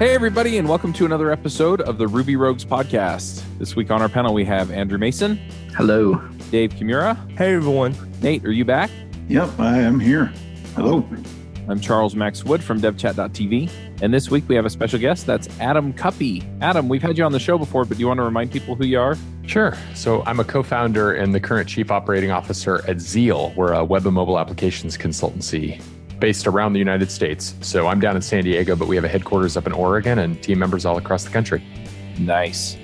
Hey, everybody, and welcome to another episode of the Ruby Rogues podcast. This week on our panel, we have Andrew Mason, Hello. Dave Kimura. Hey everyone. Nate, are you back? Yep, I am here. Hello. I'm Charles Max Wood from devchat.tv. And this week we have a special guest. That's Adam Cuppy. Adam, we've had you on the show before, but do you want to remind people who you are? Sure. So I'm a co founder and the current chief operating officer at Zeal. We're a web and mobile applications consultancy based around the United States. So I'm down in San Diego, but we have a headquarters up in Oregon and team members all across the country. Nice.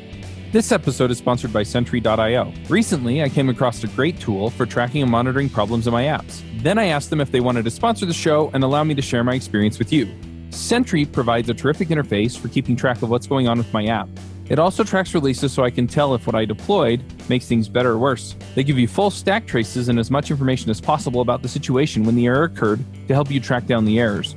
This episode is sponsored by Sentry.io. Recently, I came across a great tool for tracking and monitoring problems in my apps. Then I asked them if they wanted to sponsor the show and allow me to share my experience with you. Sentry provides a terrific interface for keeping track of what's going on with my app. It also tracks releases so I can tell if what I deployed makes things better or worse. They give you full stack traces and as much information as possible about the situation when the error occurred to help you track down the errors.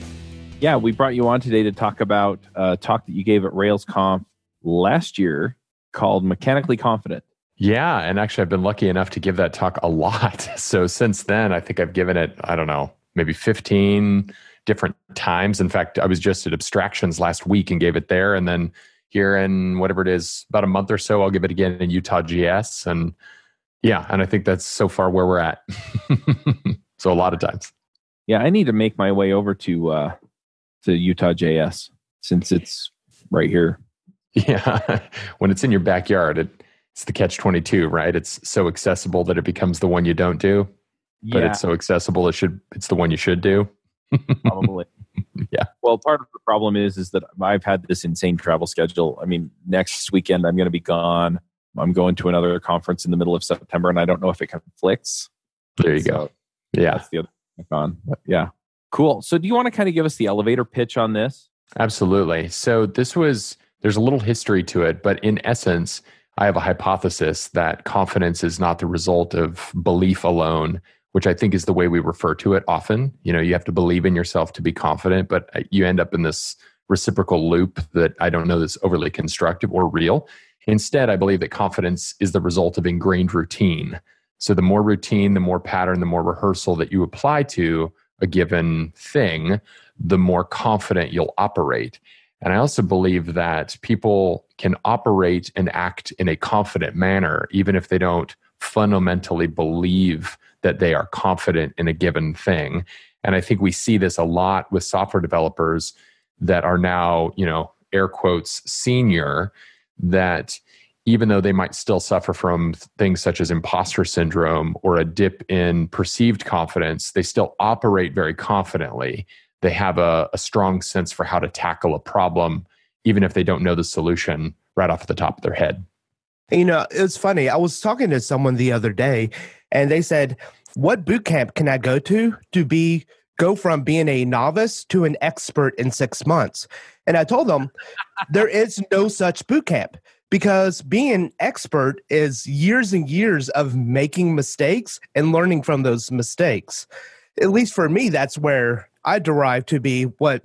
Yeah, we brought you on today to talk about a talk that you gave at RailsConf last year called Mechanically Confident. Yeah. And actually, I've been lucky enough to give that talk a lot. So since then, I think I've given it, I don't know, maybe 15 different times. In fact, I was just at Abstractions last week and gave it there. And then here in whatever it is, about a month or so, I'll give it again in Utah JS. And yeah, and I think that's so far where we're at. so a lot of times. Yeah, I need to make my way over to uh, to Utah JS since it's right here. Yeah. when it's in your backyard, it, it's the catch 22, right? It's so accessible that it becomes the one you don't do, but yeah, it's so accessible it should it's the one you should do. probably. Yeah. Well, part of the problem is is that I've had this insane travel schedule. I mean, next weekend I'm going to be gone. I'm going to another conference in the middle of September, and I don't know if it conflicts. There you So go. Yeah. That's the other on. Yeah. Cool. So, do you want to kind of give us the elevator pitch on this? Absolutely. So this was there's a little history to it, but in essence, I have a hypothesis that confidence is not the result of belief alone, which I think is the way we refer to it often. You know, you have to believe in yourself to be confident, but uh, you end up in this reciprocal loop that I don't know is overly constructive or real. Instead, I believe that confidence is the result of ingrained routine. So the more routine, the more pattern, the more rehearsal that you apply to a given thing, the more confident you'll operate. And I also believe that people can operate and act in a confident manner, even if they don't fundamentally believe that they are confident in a given thing. And I think we see this a lot with software developers that are now, you know, air quotes, senior, that even though they might still suffer from things such as imposter syndrome or a dip in perceived confidence, they still operate very confidently. They have a, a strong sense for how to tackle a problem, even if they don't know the solution right off the top of their head. You know, it's funny. I was talking to someone the other day and they said, What boot camp can I go to to be go from being a novice to an expert in six months? And I told them there is no such boot camp because being an expert is years and years of making mistakes and learning from those mistakes. At least for me, that's where I derive to be what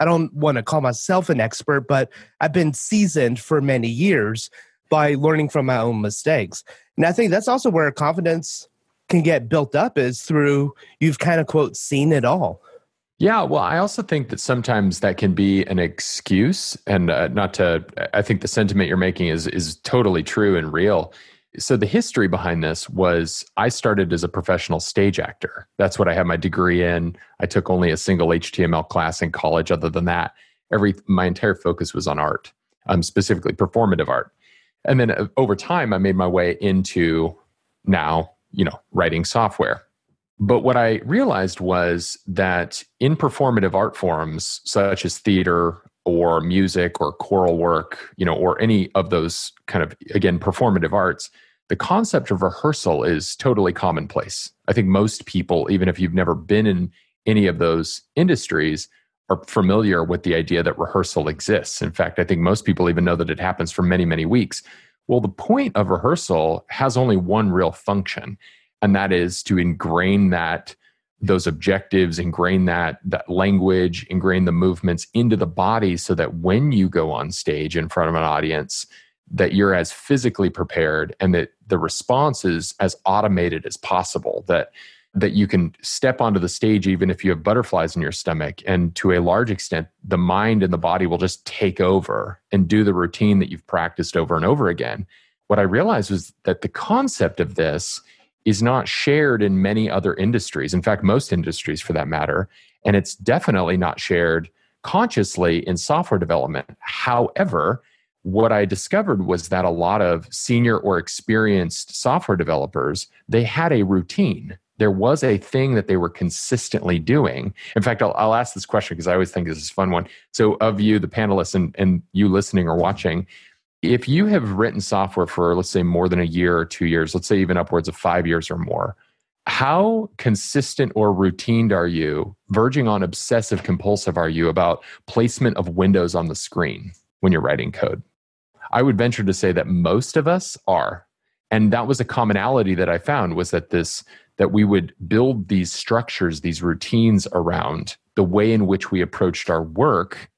I don't want to call myself an expert, but I've been seasoned for many years by learning from my own mistakes. And I think that's also where confidence can get built up is through you've kind of quote seen it all. Yeah, well, I also think that sometimes that can be an excuse, and uh, not to. I think the sentiment you're making is is totally true and real. So the history behind this was I started as a professional stage actor. That's what I had my degree in. I took only a single HTML class in college. Other than that, every my entire focus was on art, um, specifically performative art. And then uh, over time, I made my way into now, you know, writing software. But what I realized was that in performative art forms, such as theater or music or choral work, you know, or any of those kind of, again, performative arts, the concept of rehearsal is totally commonplace. I think most people, even if you've never been in any of those industries, are familiar with the idea that rehearsal exists. In fact, I think most people even know that it happens for many, many weeks. Well, the point of rehearsal has only one real function, and that is to ingrain that those objectives, ingrain that that language, ingrain the movements into the body so that when you go on stage in front of an audience, that you're as physically prepared and that the response is as automated as possible. That that you can step onto the stage even if you have butterflies in your stomach and to a large extent the mind and the body will just take over and do the routine that you've practiced over and over again what i realized was that the concept of this is not shared in many other industries in fact most industries for that matter and it's definitely not shared consciously in software development however what i discovered was that a lot of senior or experienced software developers they had a routine there was a thing that they were consistently doing. In fact, I'll, I'll ask this question because I always think this is a fun one. So, of you, the panelists, and, and you listening or watching, if you have written software for, let's say, more than a year or two years, let's say even upwards of five years or more, how consistent or routined are you, verging on obsessive compulsive are you about placement of windows on the screen when you're writing code? I would venture to say that most of us are. And that was a commonality that I found was that this that we would build these structures, these routines around the way in which we approached our work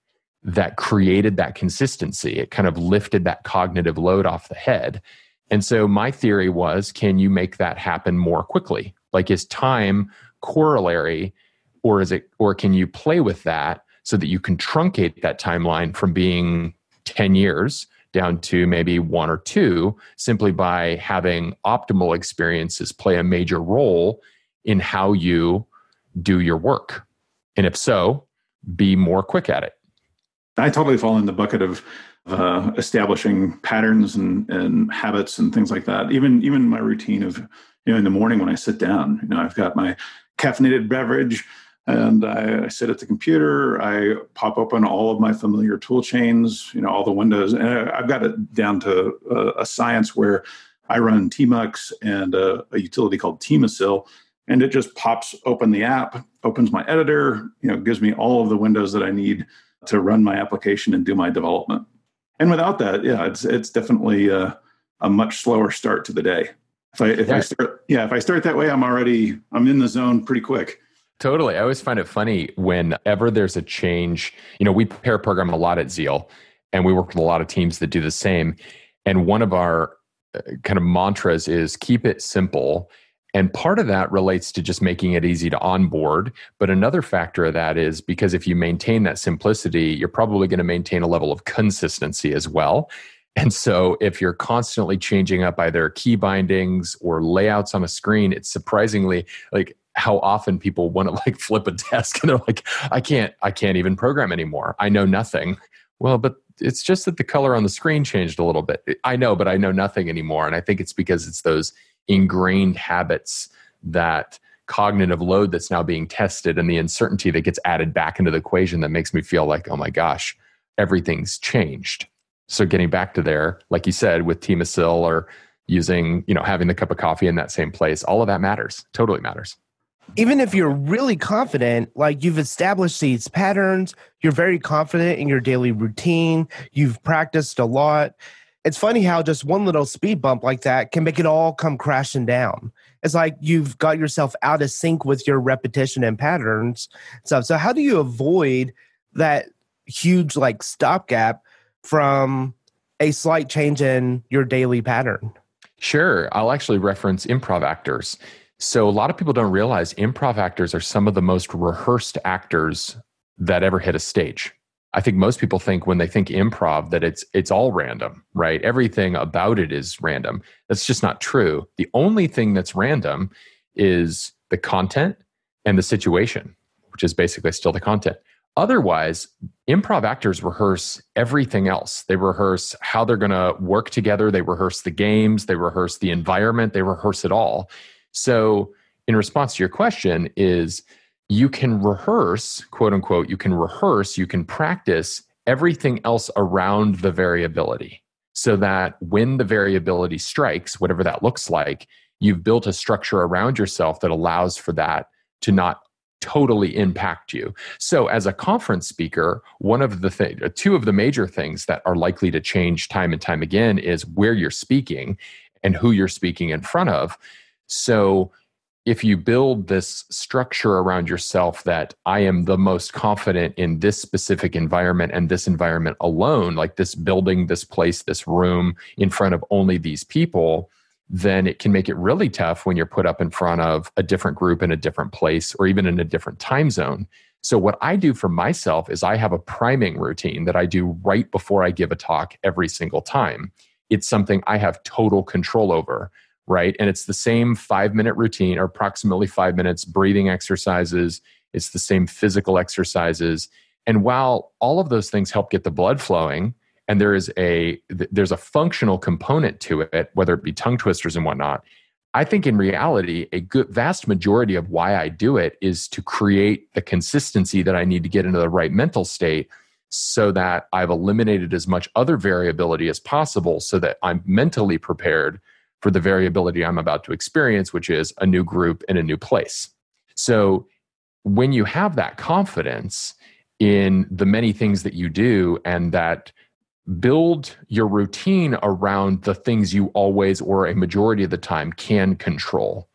that created that consistency. It kind of lifted that cognitive load off the head. And so my theory was can you make that happen more quickly? Like is time corollary or is it or can you play with that so that you can truncate that timeline from being 10 years down to maybe one or two simply by having optimal experiences play a major role in how you do your work. And if so, be more quick at it. I totally fall in the bucket of uh, establishing patterns and, and habits and things like that. Even even my routine of you know in the morning when I sit down, you know I've got my caffeinated beverage and I, I, sit at the computer. I pop open all of my familiar tool chains, you know, all the windows, and I, have got it down to a, a, science where I run Tmux and a, a, utility called Teamocil, and it just pops open the app, opens my editor, you know, gives me all of the windows that I need to run my application and do my development. And without that, yeah, it's it's definitely a, a much slower start to the day. If I if yeah. I start yeah if I start that way, I'm already I'm in the zone pretty quick. Totally. I always find it funny whenever there's a change. You know, we pair program a lot at Zeal, and we work with a lot of teams that do the same. And one of our uh, kind of mantras is keep it simple. And part of that relates to just making it easy to onboard. But another factor of that is because if you maintain that simplicity, you're probably going to maintain a level of consistency as well. And so if you're constantly changing up either key bindings or layouts on a screen, it's surprisingly like how often people want to like flip a desk and they're like i can't i can't even program anymore i know nothing well but it's just that the color on the screen changed a little bit i know but i know nothing anymore and i think it's because it's those ingrained habits that cognitive load that's now being tested and the uncertainty that gets added back into the equation that makes me feel like oh my gosh everything's changed so getting back to there like you said with Teamocil or using you know having the cup of coffee in that same place all of that matters totally matters even if you're really confident, like you've established these patterns, you're very confident in your daily routine, you've practiced a lot. It's funny how just one little speed bump like that can make it all come crashing down. It's like you've got yourself out of sync with your repetition and patterns stuff. So how do you avoid that huge like stopgap from a slight change in your daily pattern? Sure. I'll actually reference improv actors. So a lot of people don't realize improv actors are some of the most rehearsed actors that ever hit a stage. I think most people think when they think improv that it's it's all random, right? Everything about it is random. That's just not true. The only thing that's random is the content and the situation, which is basically still the content. Otherwise, improv actors rehearse everything else. They rehearse how they're going to work together, they rehearse the games, they rehearse the environment, they rehearse it all. So, in response to your question, is you can rehearse, quote unquote, you can rehearse, you can practice everything else around the variability so that when the variability strikes, whatever that looks like, you've built a structure around yourself that allows for that to not totally impact you. So, as a conference speaker, one of the th- two of the major things that are likely to change time and time again is where you're speaking and who you're speaking in front of. So, if you build this structure around yourself that I am the most confident in this specific environment and this environment alone, like this building, this place, this room in front of only these people, then it can make it really tough when you're put up in front of a different group in a different place or even in a different time zone. So, what I do for myself is I have a priming routine that I do right before I give a talk every single time. It's something I have total control over right? And it's the same five minute routine or approximately five minutes, breathing exercises. It's the same physical exercises. And while all of those things help get the blood flowing, and there is a there's a functional component to it, whether it be tongue twisters and whatnot. I think in reality, a good vast majority of why I do it is to create the consistency that I need to get into the right mental state so that I've eliminated as much other variability as possible so that I'm mentally prepared for the variability I'm about to experience, which is a new group in a new place. So when you have that confidence in the many things that you do and that build your routine around the things you always or a majority of the time can control,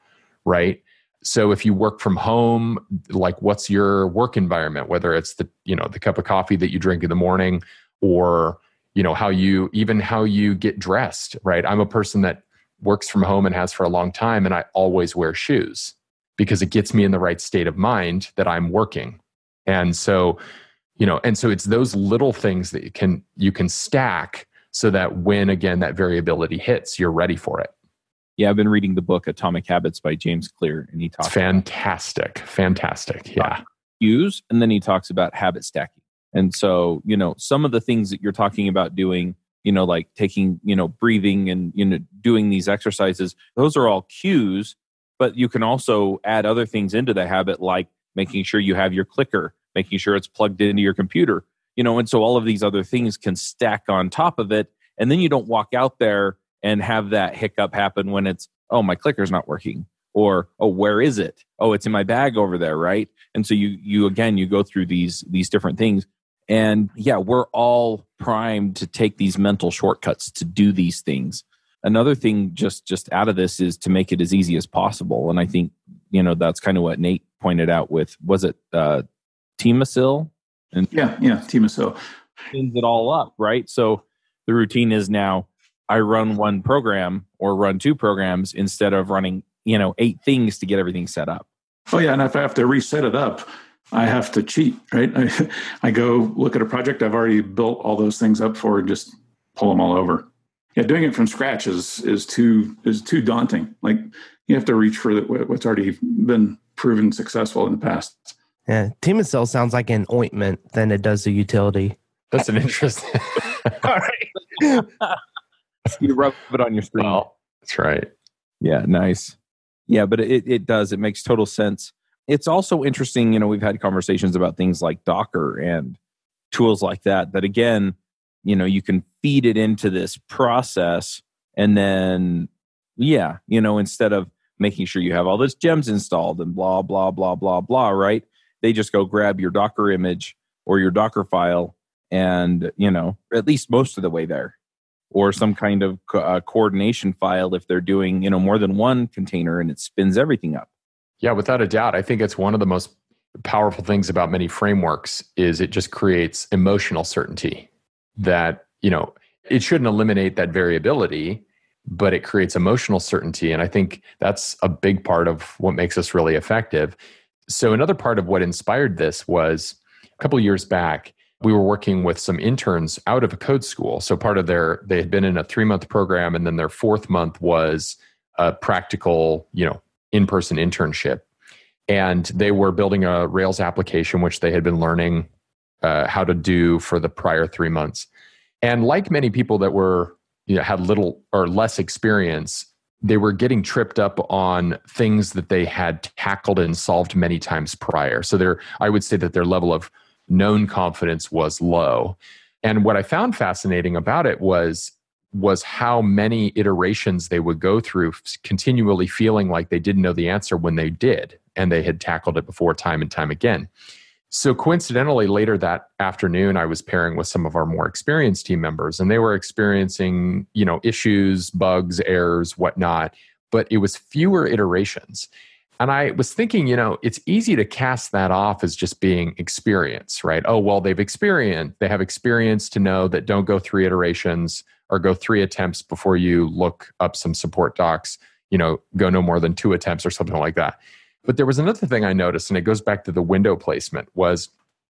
right? So if you work from home, like what's your work environment, whether it's the, you know, the cup of coffee that you drink in the morning or, you know, how you even how you get dressed, right? I'm a person that works from home and has for a long time and I always wear shoes because it gets me in the right state of mind that I'm working. And so, you know, and so it's those little things that you can you can stack so that when again that variability hits, you're ready for it. Yeah, I've been reading the book Atomic Habits by James Clear and he talks it's fantastic. fantastic. Yeah. Use and then he talks about habit stacking. And so, you know, some of the things that you're talking about doing you know like taking you know breathing and you know doing these exercises those are all cues but you can also add other things into the habit like making sure you have your clicker making sure it's plugged into your computer you know and so all of these other things can stack on top of it and then you don't walk out there and have that hiccup happen when it's oh my clicker's not working or oh where is it? Oh it's in my bag over there right? And so you you again you go through these these different things and yeah, we're all primed to take these mental shortcuts to do these things. Another thing just just out of this is to make it as easy as possible. And I think, you know, that's kind of what Nate pointed out with was it uh Teamocil? And yeah, yeah, Teamocil. Cleans it all up, right? So the routine is now I run one program or run two programs instead of running, you know, eight things to get everything set up. Oh yeah, and if I have to reset it up, I have to cheat, right? I, I go look at a project I've already built all those things up for and just pull them all over. Yeah, doing it from scratch is is too is too daunting. Like you have to reach for the, what's already been proven successful in the past. Yeah, Cell sounds like an ointment than it does a utility. That's an interesting. all right. you rub it on your screen. Well, that's right. Yeah, nice. Yeah, but it, it does. It makes total sense it's also interesting, you know, we've had conversations about things like Docker and tools like that, that again, you know, you can feed it into this process and then, yeah, you know, instead of making sure you have all those gems installed and blah, blah, blah, blah, blah, right? They just go grab your Docker image or your Docker file and, you know, at least most of the way there or some kind of co- uh, coordination file if they're doing, you know, more than one container and it spins everything up. Yeah, without a doubt. I think it's one of the most powerful things about many frameworks is it just creates emotional certainty that, you know, it shouldn't eliminate that variability, but it creates emotional certainty. And I think that's a big part of what makes us really effective. So another part of what inspired this was a couple years back, we were working with some interns out of a code school. So part of their they had been in a 3-month program and then their 4th month was a practical, you know, in person internship. And they were building a Rails application, which they had been learning uh, how to do for the prior three months. And like many people that were, you know, had little or less experience, they were getting tripped up on things that they had tackled and solved many times prior. So there, I would say that their level of known confidence was low. And what I found fascinating about it was was how many iterations they would go through continually feeling like they didn't know the answer when they did and they had tackled it before time and time again. So coincidentally, later that afternoon, I was pairing with some of our more experienced team members, and they were experiencing, you know, issues, bugs, errors, whatnot. But it was fewer iterations. And I was thinking, you know, it's easy to cast that off as just being experience, right? Oh, well, they've experienced, they have experience to know that don't go three iterations or go three attempts before you look up some support docs, you know, go no more than two attempts or something like that. But there was another thing I noticed, and it goes back to the window placement, was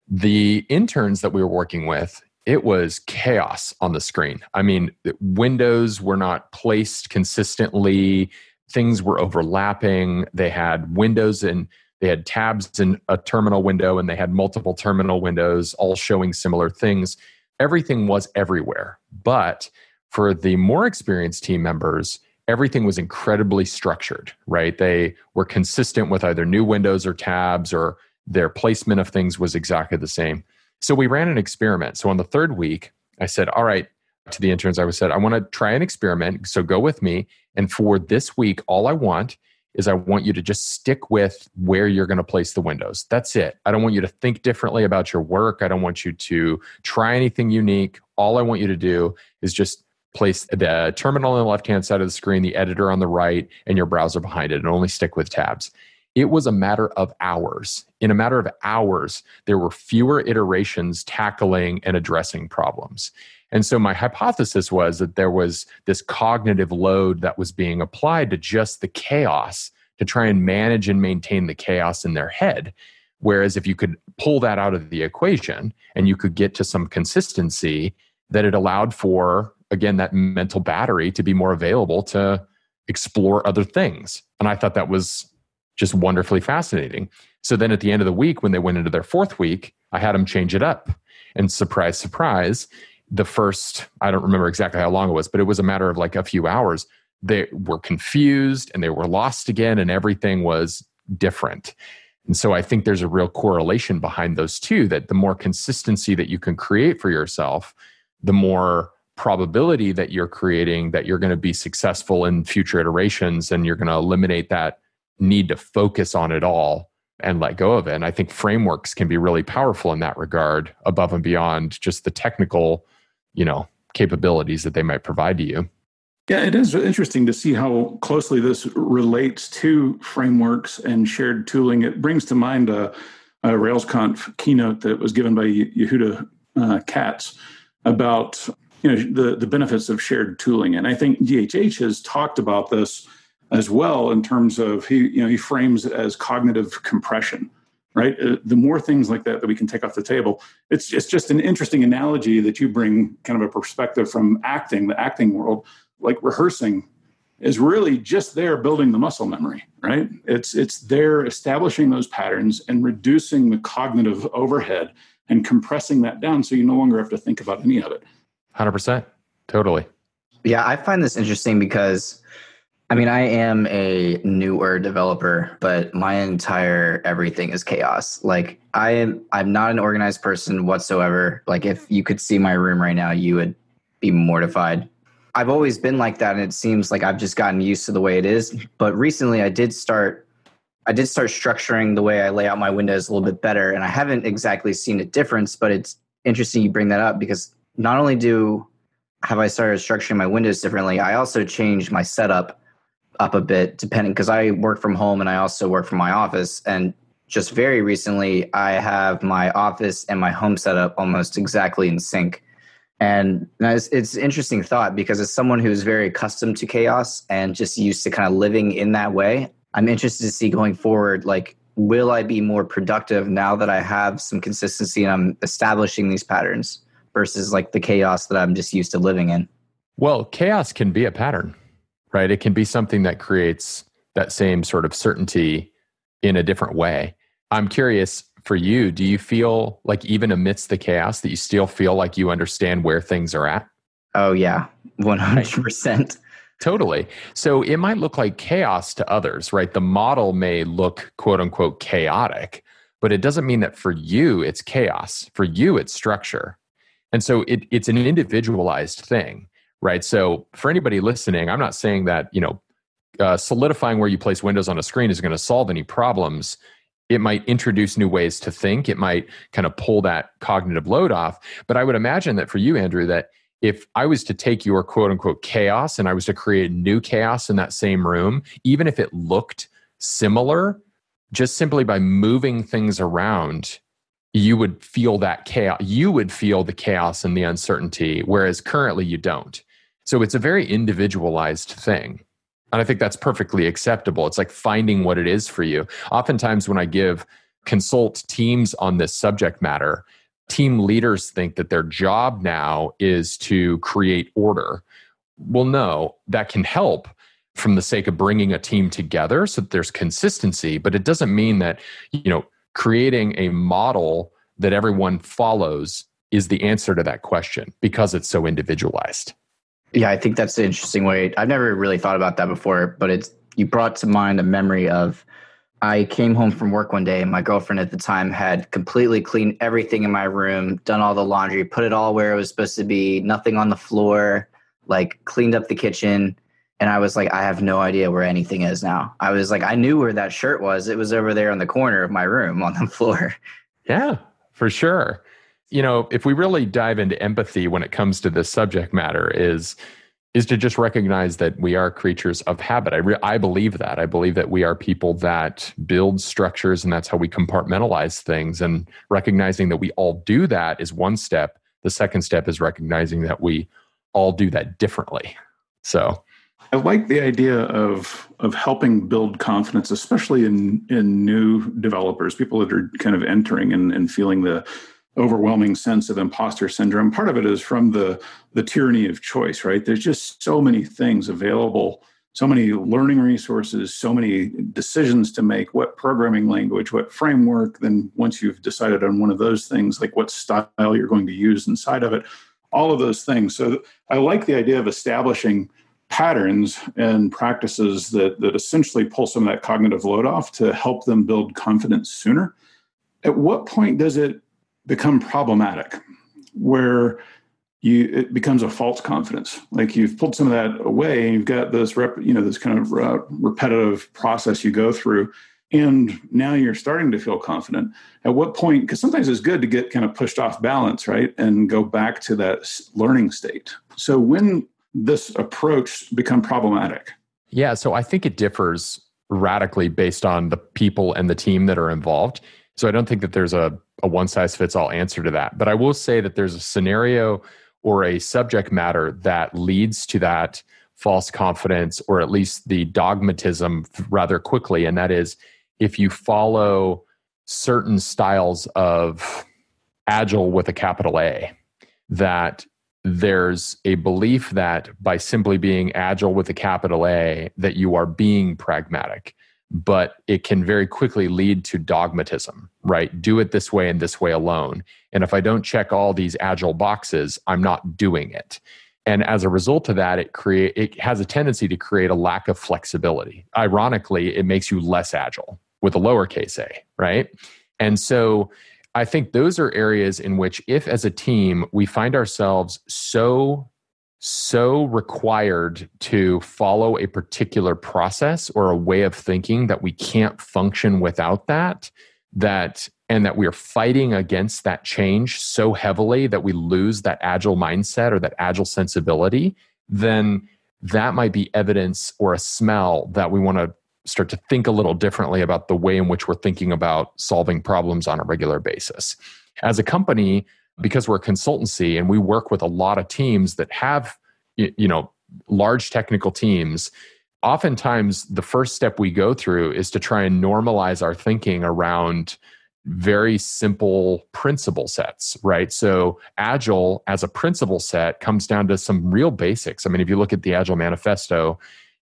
the interns that we were working with, it was chaos on the screen. I mean, windows were not placed consistently, things were overlapping. They had windows and they had tabs in a terminal window, and they had multiple terminal windows all showing similar things. Everything was everywhere. But for the more experienced team members, everything was incredibly structured, right? They were consistent with either new windows or tabs, or their placement of things was exactly the same. So we ran an experiment. So on the third week, I said, All right, to the interns, I said, I want to try an experiment. So go with me. And for this week, all I want is I want you to just stick with where you're going to place the windows. That's it. I don't want you to think differently about your work. I don't want you to try anything unique. All I want you to do is just place the terminal on the left hand side of the screen, the editor on the right, and your browser behind it, and only stick with tabs. It was a matter of hours. In a matter of hours, there were fewer iterations tackling and addressing problems. And so my hypothesis was that there was this cognitive load that was being applied to just the chaos to try and manage and maintain the chaos in their head. Whereas if you could pull that out of the equation and you could get to some consistency, that it allowed for again that mental battery to be more available to explore other things. And i thought that was just wonderfully fascinating. So then at the end of the week when they went into their fourth week i had them change it up. And surprise surprise the first i don't remember exactly how long it was but it was a matter of like a few hours they were confused and they were lost again and everything was different and so i think there's a real correlation behind those two that the more consistency that you can create for yourself the more probability that you're creating that you're going to be successful in future iterations and you're going to eliminate that need to focus on it all and let go of it. And I think frameworks can be really powerful in that regard, above and beyond just the technical, you know, capabilities that they might provide to you. Yeah, it is interesting to see how closely this relates to frameworks and shared tooling. It brings to mind a, a RailsConf keynote that was given by Yehuda uh, Katz about you know the the benefits of shared tooling and i think dhh has talked about this as well in terms of he you know he frames it as cognitive compression right uh, the more things like that that we can take off the table it's it's just an interesting analogy that you bring kind of a perspective from acting the acting world like rehearsing is really just there building the muscle memory right it's it's there establishing those patterns and reducing the cognitive overhead and compressing that down so you no longer have to think about any of it 100%. Totally. Yeah, I find this interesting because I mean, I am a newer developer, but my entire everything is chaos. Like I am I'm not an organized person whatsoever. Like if you could see my room right now, you would be mortified. I've always been like that and it seems like I've just gotten used to the way it is. But recently I did start I did start structuring the way I lay out my windows a little bit better and I haven't exactly seen a difference, but it's interesting you bring that up because not only do have I started structuring my windows differently, I also changed my setup up a bit depending because I work from home and I also work from my office. And just very recently, I have my office and my home setup almost exactly in sync. And it's, it's an interesting thought because as someone who's very accustomed to chaos and just used to kind of living in that way, I'm interested to see going forward, like, will I be more productive now that I have some consistency and I'm establishing these patterns? versus like the chaos that I'm just used to living in. Well, chaos can be a pattern, right? It can be something that creates that same sort of certainty in a different way. I'm curious for you, do you feel like even amidst the chaos that you still feel like you understand where things are at? Oh yeah, 100%. Totally. So it might look like chaos to others, right? The model may look quote unquote chaotic, but it doesn't mean that for you it's chaos. For you it's structure. And so it, it's an individualized thing, right? So for anybody listening, I'm not saying that, you know, uh, solidifying where you place windows on a screen is going to solve any problems. It might introduce new ways to think. It might kind of pull that cognitive load off. But i would imagine that for you andrew that if i was to take your quote unquote chaos and i was to create new chaos in that same room even if it looked similar just simply by moving things around you would feel that chaos you would feel the chaos and the uncertainty whereas currently you don't so it's a very individualized thing and I think that's perfectly acceptable. It's like finding what it is for you. Oftentimes, when I give consult teams on this subject matter, team leaders think that their job now is to create order. Well, no, that can help from the sake of bringing a team together so that there's consistency, but it doesn't mean that, you know, creating a model that everyone follows is the answer to that question because it's so individualized. Yeah, I think that's an interesting way. I've never really thought about that before, but it's you brought to mind a memory of I came home from work one day and my girlfriend at the time had completely cleaned everything in my room, done all the laundry, put it all where it was supposed to be, nothing on the floor, like cleaned up the kitchen. And I was like, I have no idea where anything is now. I was like, I knew where that shirt was. It was over there in the corner of my room on the floor. Yeah, for sure you know, if we really dive into empathy when it comes to this subject matter, is is to just recognize that we are creatures of habit. I re- I believe that. I believe that we are people that build structures, and that's how we compartmentalize things. And recognizing that we all do that is one step. The second step is recognizing that we all do that differently. So. I like the idea of of helping build confidence, especially in in new developers, people that are kind of entering and, and feeling the overwhelming sense of imposter syndrome. Part of it is from the the tyranny of choice, right? There's just so many things available, so many learning resources, so many decisions to make, what programming language, what framework, then once you've decided on one of those things, like what style you're going to use inside of it, all of those things. So I like the idea of establishing patterns and practices that that essentially pull some of that cognitive load off to help them build confidence sooner. At what point does it become problematic where you it becomes a false confidence. Like you've pulled some of that away and you've got this rep you know this kind of uh, repetitive process you go through and now you're starting to feel confident. At what point because sometimes it's good to get kind of pushed off balance right and go back to that learning state. So when this approach become problematic? Yeah so i think it differs radically based on the people and the team that are involved. So I don't think that there's a, a one size fits all answer to that. But I will say that there's a scenario or a subject matter that leads to that false confidence or at least the dogmatism rather quickly. And that is if you follow certain styles of agile with a capital A, that there's a belief that by simply being agile with a capital A, that you are being pragmatic but it can very quickly lead to dogmatism, right? Do it this way and this way alone. And if I don't check all these agile boxes, I'm not doing it. And as a result of that, it create it has a tendency to create a lack of flexibility. Ironically, it makes you less agile with a lowercase a, right? And so I think those are areas in which if as a team we find ourselves so so required to follow a particular process or a way of thinking that we can't function without that that and that we are fighting against that change so heavily that we lose that agile mindset or that agile sensibility then that might be evidence or a smell that we want to start to think a little differently about the way in which we're thinking about solving problems on a regular basis. As a company because we're a consultancy and we work with a lot of teams that have you know large technical teams oftentimes the first step we go through is to try and normalize our thinking around very simple principle sets, right? So, Agile as a principle set comes down to some real basics. I mean, if you look at the Agile Manifesto,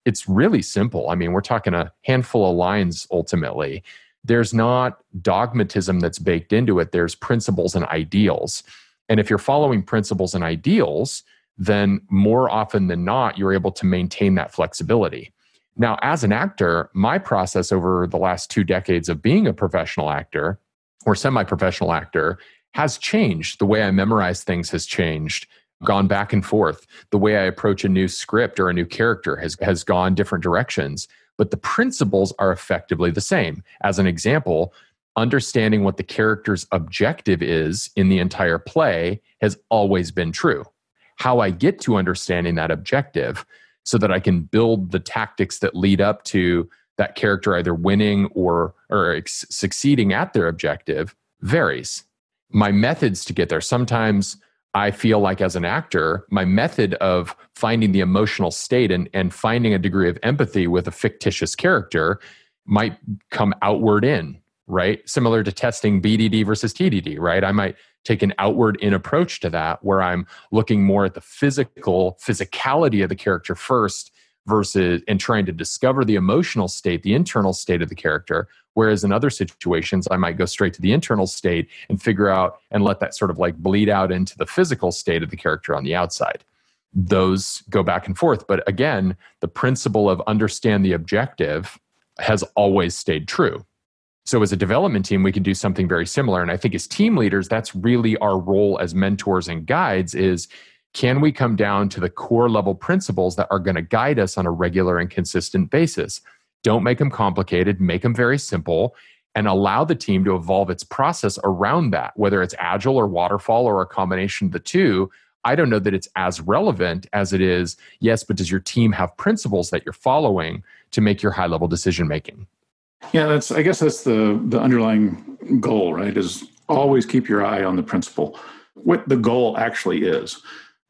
it's really simple. I mean, we're talking a handful of lines ultimately there's not dogmatism that's baked into it. There's principles and ideals. And if you're following principles and ideals, then more often than not, you're able to maintain that flexibility. Now, as an actor, my process over the last two decades of being a professional actor or semi professional actor has changed. The way I memorize things has changed. Gone back and forth. The way I approach a new script or a new character has, has gone different directions, but the principles are effectively the same. As an example, understanding what the character's objective is in the entire play has always been true. How I get to understanding that objective so that I can build the tactics that lead up to that character either winning or or succeeding at their objective varies. My methods to get there sometimes I feel like as an actor, my method of finding the emotional state and, and finding a degree of empathy with a fictitious character might come outward in, right? Similar to testing BDD versus TDD, right? I might take an outward in approach to that where I'm looking more at the physical physicality of the character first versus and trying to discover the emotional state, the internal state of the character. Whereas in other situations, I might go straight to the internal state and figure out and let that sort of like bleed out into the physical state of the character on the outside. Those go back and forth. But again, the principle of understand the objective has always stayed true. So, as a development team, we can do something very similar. And I think as team leaders, that's really our role as mentors and guides is can we come down to the core level principles that are going to guide us on a regular and consistent basis? Don't make them complicated, make them very simple, and allow the team to evolve its process around that, whether it's agile or waterfall or a combination of the two. I don't know that it's as relevant as it is, yes, but does your team have principles that you're following to make your high level decision making? Yeah, that's I guess that's the the underlying goal, right? Is always keep your eye on the principle. What the goal actually is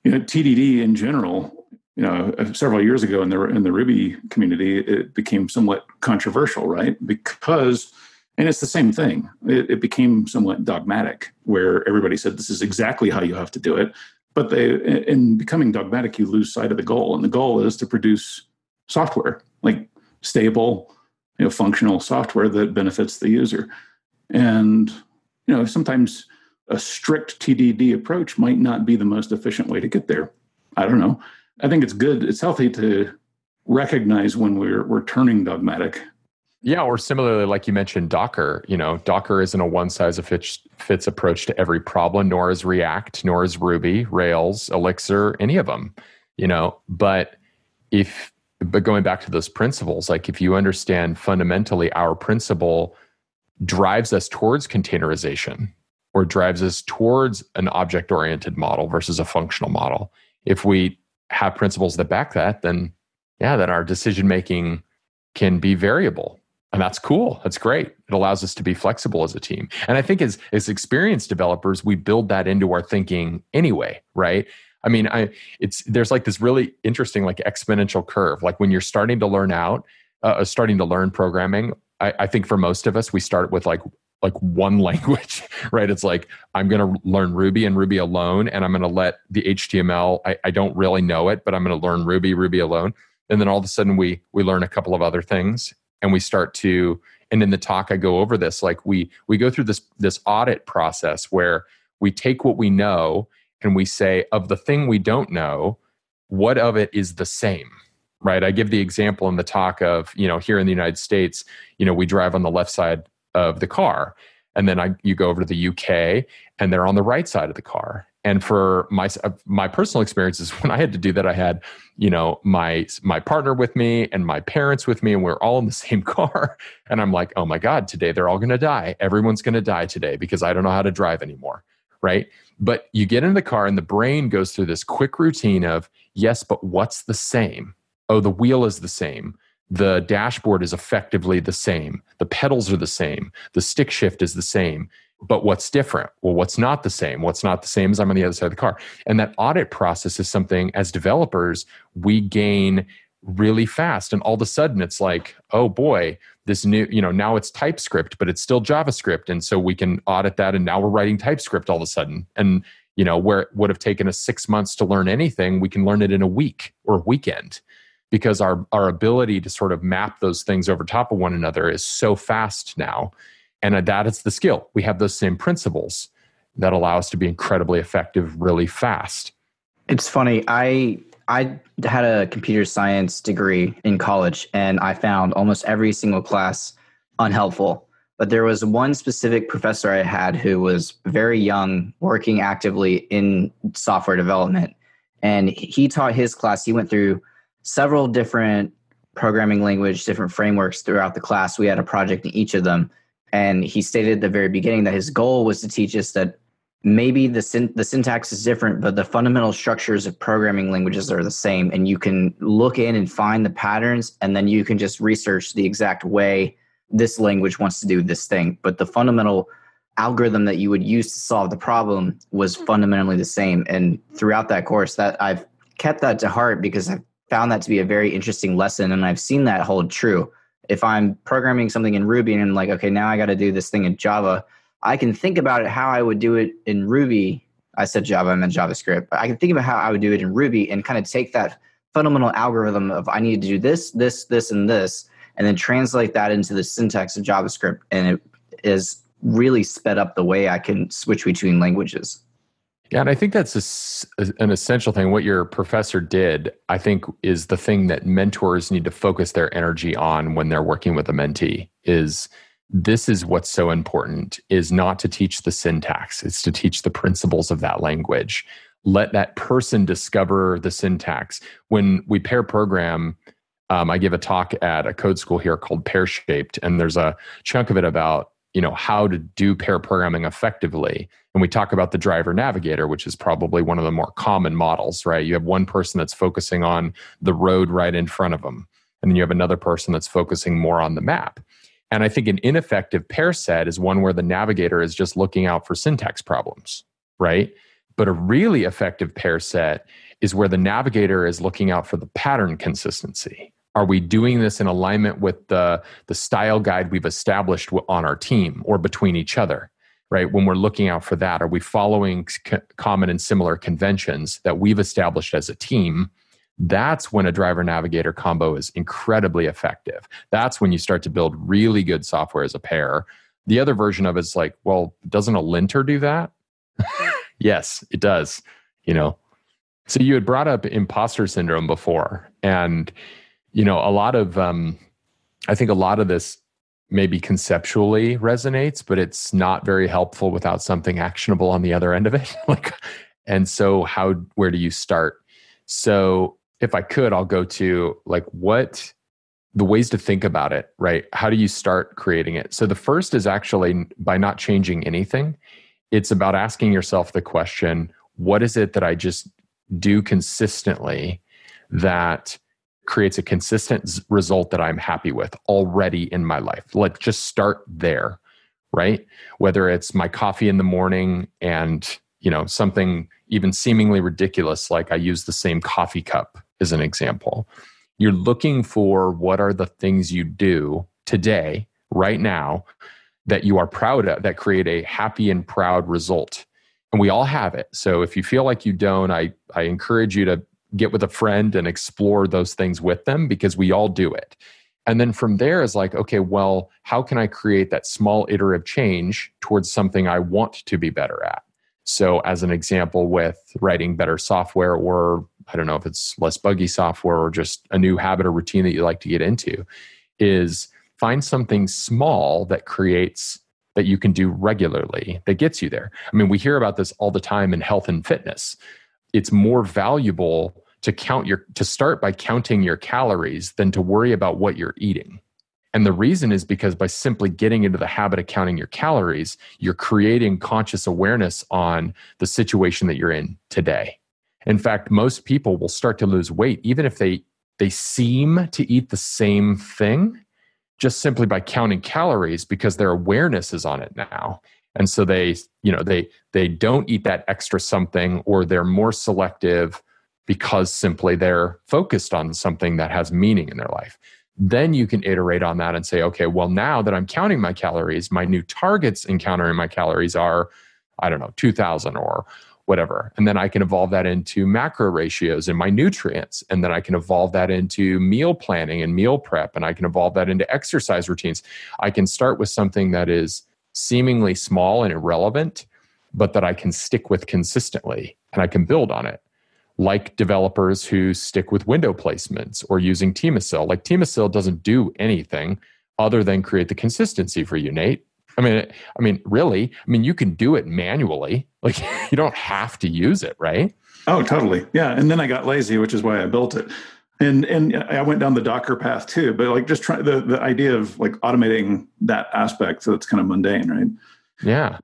you know, TDD in general, you know, uh, several years ago in the in the Ruby community, it became somewhat controversial, right? Because, and it's the same thing. It, it became somewhat dogmatic, where everybody said this is exactly how you have to do it. But they, in becoming dogmatic, you lose sight of the goal, and the goal is to produce software like stable, you know, functional software that benefits the user. And you know, sometimes a strict TDD approach might not be the most efficient way to get there. I don't know. I think it's good. It's healthy to recognize when we're we're turning dogmatic. Yeah, or similarly, like you mentioned, Docker. You know, Docker isn't a one size fits approach to every problem, nor is React, nor is Ruby, Rails, Elixir, any of them. You know, but if but going back to those principles, like if you understand fundamentally our principle drives us towards containerization or drives us towards an object oriented model versus a functional model. If we have principles that back that, then yeah, then our decision making can be variable. And that's cool. That's great. It allows us to be flexible as a team. And I think as as experienced developers, we build that into our thinking anyway, right? I mean, I it's there's like this really interesting like exponential curve. Like when you're starting to learn out, uh, starting to learn programming, I, I, think for most of us, we start with like like one language, right? It's like I'm going to learn Ruby and Ruby alone, and I'm going to let the HTML. I, I don't really know it, but I'm going to learn Ruby, Ruby alone, and then all of a sudden we we learn a couple of other things, and we start to. And in the talk, I go over this. Like we we go through this this audit process where we take what we know and we say of the thing we don't know, what of it is the same right i give the example in the talk of you know here in the united states you know we drive on the left side of the car. And then I, you go over to the UK and they're on the right side of the car. And for my my personal experiences, when I had to do that, I had you know my my partner with me and my parents with me, and we we're all in the same car. And I'm like, oh my god, today they're all going to die. Everyone's going to die today because I don't know how to drive anymore, right? But you get in the car, and the brain goes through this quick routine of yes, but what's the same? Oh, the wheel is the same the dashboard is effectively the same. The pedals are the same. The stick shift is the same. But what's different? Well, what's not the same? What's not the same as I'm on the other side of the car? And that audit process is something as developers we gain really fast. And all of a sudden it's like, oh boy, this new, you know, now it's TypeScript, but it's still JavaScript. And so we can audit that. And now we're writing TypeScript all of a sudden. And, you know, where it would have taken us six months to learn anything, we can learn it in a week or a weekend because our our ability to sort of map those things over top of one another is so fast now. And that is the skill. We have those same principles that allow us to be incredibly effective really fast. It's funny. I i had a computer science degree in college and i found almost every single class unhelpful. But there was one specific professor i had who was very young working actively in software development. And he taught his class. He went through several different programming language, different frameworks throughout the class. We had a project in each of them. And he stated at the very beginning that his goal was to teach us that maybe the syn- the syntax is different, but the fundamental structures of programming languages are the same. And you can look in and find the patterns, and then you can just research the exact way this language wants to do this thing. But the fundamental algorithm that you would use to solve the problem was hmm. fundamentally the same. And throughout that course, that I've kept that to heart because I've found that to be a very interesting lesson, and I've seen that hold true. If I'm programming something in Ruby and I'm like, okay, now I got to do this thing in Java, I can think about it how I would do it in Ruby. I said Java, I meant JavaScript, but I can think about how I would do it in Ruby and kind of take that fundamental algorithm of I need to do this, this, this, and this, and then translate that into the syntax of JavaScript, and it is really sped up the way I can switch between languages. Yeah, and I think that's a, an essential thing. What your professor did, I think, is the thing that mentors need to focus their energy on when they're working with a mentee. Is this is what's so important? Is not to teach the syntax; it's to teach the principles of that language. Let that person discover the syntax. When we pair program, um, I give a talk at a code school here called Pair Shaped, and there's a chunk of it about you know how to do pair programming effectively. And we talk about the driver navigator which is probably one of the more common models right? You have one person that's focusing on the road right in front of them and then you have another person that's focusing more on the map. And i think an ineffective pair set is one where the navigator is just looking out for syntax problems right? But a really effective pair set is where the navigator is looking out for the pattern consistency are we doing this in alignment with the, the style guide we've established on our team or between each other? Right. When we're looking out for that, are we following common and similar conventions that we've established as a team? That's when a driver navigator combo is incredibly effective. That's when you start to build really good software as a pair. The other version of it is like, well, doesn't a linter do that? yes, it does. You know, so you had brought up imposter syndrome before, and you know, a lot of, um, I think a lot of this maybe conceptually resonates, but it's not very helpful without something actionable on the other end of it. like, and so how, where do you start? So if I could, I'll go to like what the ways to think about it, right? How do you start creating it? So the first is actually by not changing anything. It's about asking yourself the question, what is it that I just do consistently that creates a consistent result that I'm happy with already in my life. Like just start there, right? Whether it's my coffee in the morning and, you know, something even seemingly ridiculous like I use the same coffee cup as an example. You're looking for what are the things you do today, right now, that you are proud of, that create a happy and proud result. And we all have it. So if you feel like you don't, I, I encourage you to get with a friend and explore those things with them because we all do it. And then from there is like, okay, well, how can I create that small iterative change towards something I want to be better at? So, as an example, with writing better software, or I don't know if it's less buggy software or just a new habit or routine that you like to get into, is find something small that creates that you can do regularly that gets you there. I mean, we hear about this all the time in health and fitness. It's more valuable to count your to start by counting your calories than to worry about what you're eating. And the reason is because by simply getting into the habit of counting your calories, you're creating conscious awareness on the situation that you're in today. In fact, most people will start to lose weight even if they they seem to eat the same thing just simply by counting calories because their awareness is on it now. And so they, you know, they they don't eat that extra something or they're more selective because simply they're focused on something that has meaning in their life. Then you can iterate on that and say, okay, well, now that I'm counting my calories, my new targets in counting my calories are, I don't know, 2000 or whatever. And then I can evolve that into macro ratios and my nutrients. And then I can evolve that into meal planning and meal prep. And I can evolve that into exercise routines. I can start with something that is seemingly small and irrelevant, but that I can stick with consistently and I can build on it like developers who stick with window placements or using Teamocil. Like Teamocil doesn't do anything other than create the consistency for you, Nate. I mean, I mean, really, I mean, you can do it manually. Like you don't have to use it, right? Oh, totally. Yeah. And then I got lazy, which is why I built it. And and I went down the Docker path too, but like just try the the idea of like automating that aspect so it's kind of mundane, right? Yeah.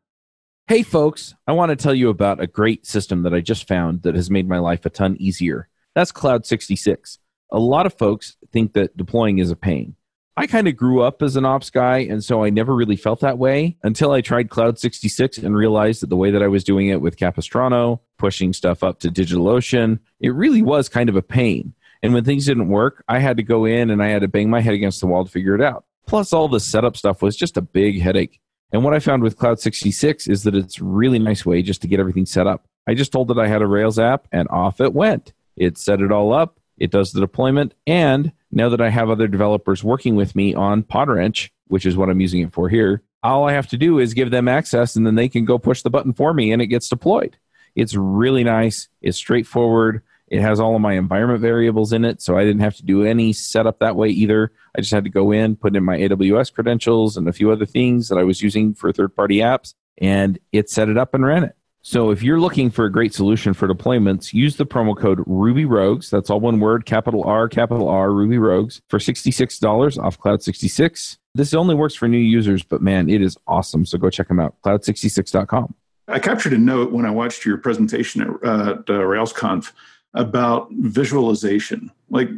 Hey, folks, I want to tell you about a great system that I just found that has made my life a ton easier. That's Cloud 66. A lot of folks think that deploying is a pain. I kind of grew up as an ops guy, and so I never really felt that way until I tried Cloud 66 and realized that the way that I was doing it with Capistrano, pushing stuff up to DigitalOcean, it really was kind of a pain. And when things didn't work, I had to go in and I had to bang my head against the wall to figure it out. Plus, all the setup stuff was just a big headache. And what I found with Cloud 66 is that it's a really nice way just to get everything set up. I just told it I had a Rails app, and off it went. It set it all up, it does the deployment, and now that I have other developers working with me on Podwrench, which is what I'm using it for here, all I have to do is give them access and then they can go push the button for me and it gets deployed. It's really nice. It's straightforward. It has all of my environment variables in it, so I didn't have to do any setup that way either. I just had to go in, put in my AWS credentials and a few other things that I was using for third party apps, and it set it up and ran it. So if you're looking for a great solution for deployments, use the promo code Ruby Rogues. That's all one word, capital R, capital R, Ruby Rogues for $66 off Cloud 66. This only works for new users, but man, it is awesome. So go check them out, cloud66.com. I captured a note when I watched your presentation at, uh, at uh, RailsConf about visualization. Like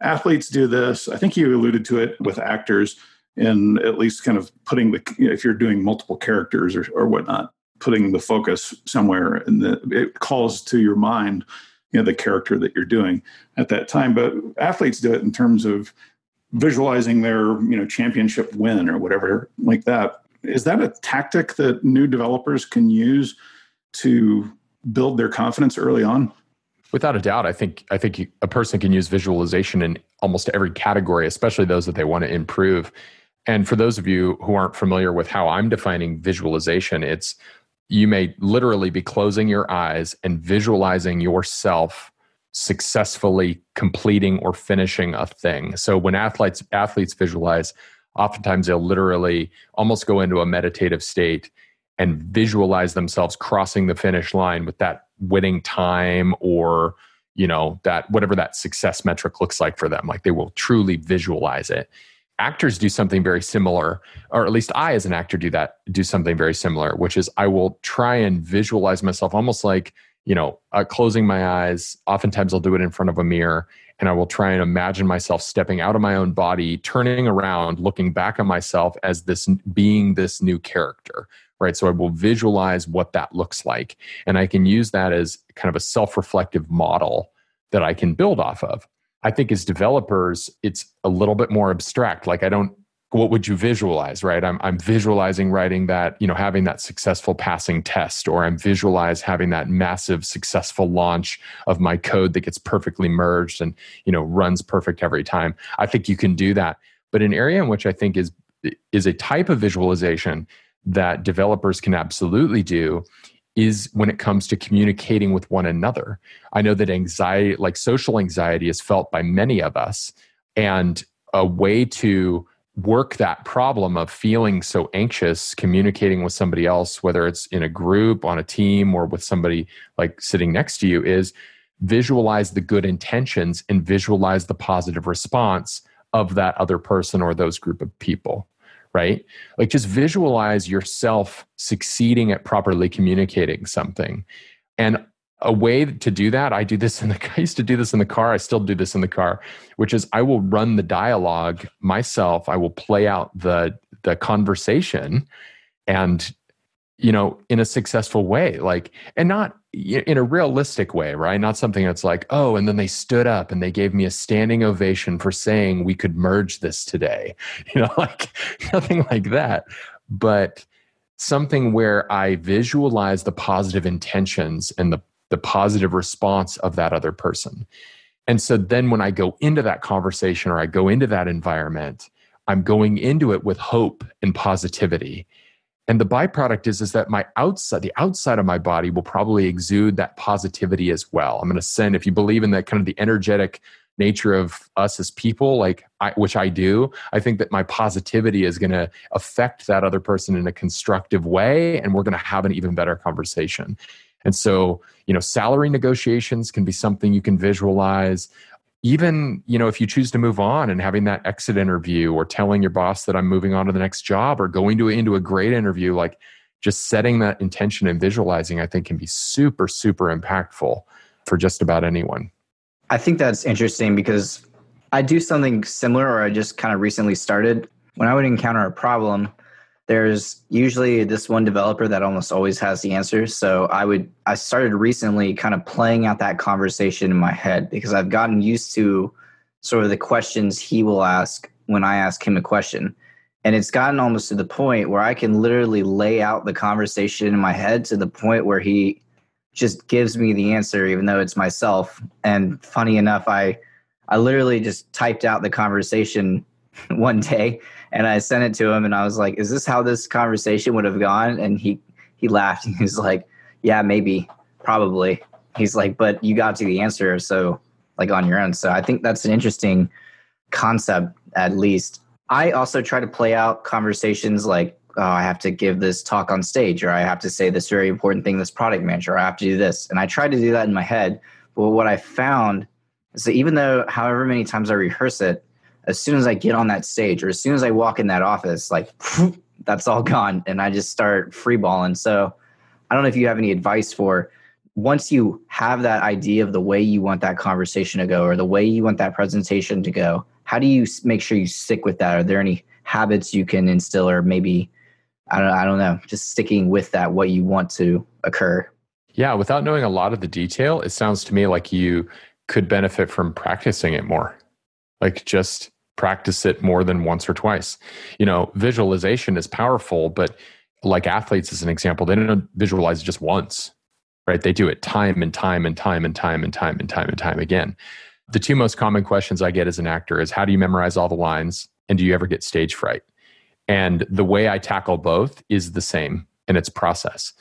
athletes do this. I think you alluded to it with actors and at least kind of putting the, if you're doing multiple characters or, or whatnot putting the focus somewhere and it calls to your mind you know the character that you're doing at that time but athletes do it in terms of visualizing their you know championship win or whatever like that is that a tactic that new developers can use to build their confidence early on without a doubt i think i think a person can use visualization in almost every category especially those that they want to improve and for those of you who aren't familiar with how i'm defining visualization it's you may literally be closing your eyes and visualizing yourself successfully completing or finishing a thing. So when athletes athletes visualize, oftentimes they'll literally almost go into a meditative state and visualize themselves crossing the finish line with that winning time or you know that whatever that success metric looks like for them like they will truly visualize it. Actors do something very similar or at least i as an actor do that do something very similar which is i will try and visualize myself almost like you know uh, closing my eyes oftentimes i'll do it in front of a mirror and i will try and imagine myself stepping out of my own body turning around looking back at myself as this being this new character right? So i will visualize what that looks like and i can use that as kind of a self-reflective model that i can build off of. I think as developers, it's a little bit more abstract. Like I don't what would you visualize right? I'm i'm visualizing writing that you know having that successful passing test or i'm visualize having that massive successful launch of my code that gets perfectly merged and you know runs perfect every time. I think you can do that. But an area in which i think is is a type of visualization that developers can absolutely do is when it comes to communicating with one another. I know that anxiety, like social anxiety, is felt by many of us. And a way to work that problem of feeling so anxious communicating with somebody else, whether it's in a group, on a team, or with somebody like sitting next to you, is visualize the good intentions and visualize the positive response of that other person or those group of people right? Like just visualize yourself succeeding at properly communicating something. And a way to do that, I do this in the I used to do this in the car, I still do this in the car, which is I will run the dialogue myself, I will play out the the conversation and you know in a successful way like and not in a realistic way right? Not something that's like oh and then they stood up and they gave me a standing ovation for saying we could merge this today. You know like nothing like that. But something where i visualize the positive intentions and the the positive response of that other person. And so then when i go into that conversation or i go into that environment i'm going into it with hope and positivity and the byproduct is is that my outside the outside of my body will probably exude that positivity as well i'm going to send if you believe in that kind of the energetic nature of us as people, like I, which I do, I think that my positivity is going to affect that other person in a constructive way, and we're going to have an even better conversation. And so, you know, salary negotiations can be something you can visualize. Even, you know, if you choose to move on and having that exit interview or telling your boss that I'm moving on to the next job or going to into a great interview, like just setting that intention and visualizing, I think can be super, super impactful for just about anyone. I think that's interesting because I do something similar, or I just kind of recently started. When I would encounter a problem, there's usually this one developer that almost always has the answer. So I would, I started recently kind of playing out that conversation in my head because I've gotten used to sort of the questions he will ask when I ask him a question. And it's gotten almost to the point where I can literally lay out the conversation in my head to the point where he just gives me the answer even though it's myself and funny enough i i literally just typed out the conversation one day and i sent it to him and i was like is this how this conversation would have gone and he he laughed and he's like yeah maybe probably he's like but you got to the answer so like on your own so i think that's an interesting concept at least i also try to play out conversations like oh, I have to give this talk on stage, or I have to say this very important thing, this product manager, or I have to do this. And I tried to do that in my head. But what I found is that even though, however many times I rehearse it, as soon as I get on that stage, or as soon as I walk in that office, like that's all gone, and I just start freeballing. So I don't know if you have any advice for once you have that idea of the way you want that conversation to go, or the way you want that presentation to go. How do you make sure you stick with that? Are there any habits you can instill, or maybe I don't I don't know, just sticking with that what you want to occur. Yeah, without knowing a lot of the detail, it sounds to me like you could benefit from practicing it more. Like just practice it more than once or twice. You know, visualization is powerful, but like athletes as an example, they don't visualize just once. Right? They do it time and time and time and time and time and time and time again. The two most common questions I get as an actor is how do you memorize all the lines and do you ever get stage fright? And the way I tackle both is the same in its process.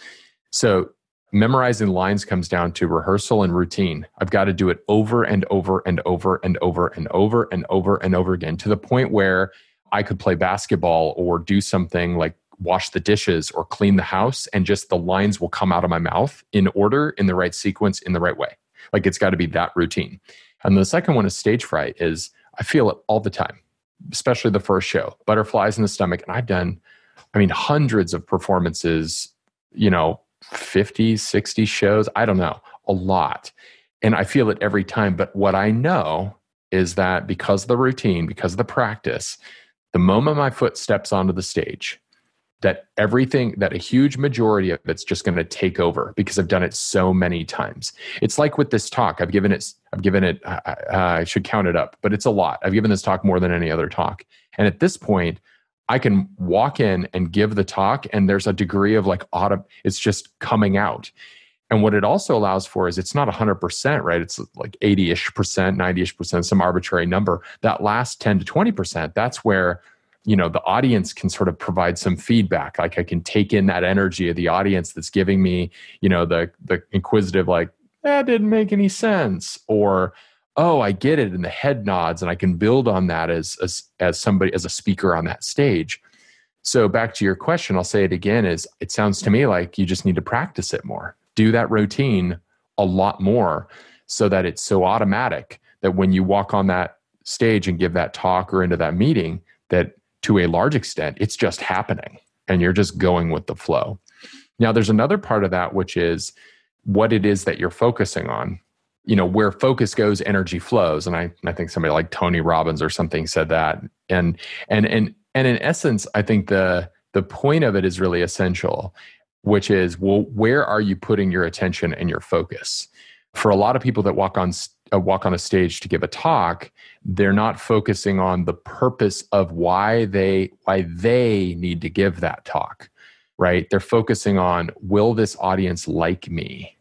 So memorizing lines comes down to rehearsal and routine. I've got to do it over and over and over and over and over and over and over again to the point where I could play basketball or do something like wash the dishes or clean the house and just the lines will come out of my mouth in order, in the right sequence, in the right way. Like it's got to be that routine. And the second one is stage fright is I feel it all the time especially the first show, butterflies in the stomach. And I've done, I mean, hundreds of performances, you know, 50, 60 shows. I don't know, a lot. And I feel it every time. But what I know is that because of the routine, because of the practice, the moment my foot steps onto the stage, that everything that a huge majority of it's just going to take over because I've done it so many times. It's like with this talk, I've given it, I've given it, I should count it up, but it's a lot. I've given this talk more than any other talk. And at this point, I can walk in and give the talk, and there's a degree of like auto, it's just coming out. And what it also allows for is it's not 100%, right? It's like 80 ish percent, 90 ish percent, some arbitrary number. That last 10 to 20%, that's where you know the audience can sort of provide some feedback like i can take in that energy of the audience that's giving me you know the the inquisitive like that didn't make any sense or oh i get it and the head nods and i can build on that as as as somebody as a speaker on that stage so back to your question i'll say it again is it sounds to me like you just need to practice it more do that routine a lot more so that it's so automatic that when you walk on that stage and give that talk or into that meeting that to a large extent, it's just happening and you're just going with the flow. Now, there's another part of that, which is what it is that you're focusing on. You know, where focus goes, energy flows. And I, I think somebody like Tony Robbins or something said that. And and and and in essence, I think the the point of it is really essential, which is well, where are you putting your attention and your focus? For a lot of people that walk on uh, walk on a stage to give a talk, they're not focusing on the purpose of why they why they need to give that talk right they're focusing on will this audience like me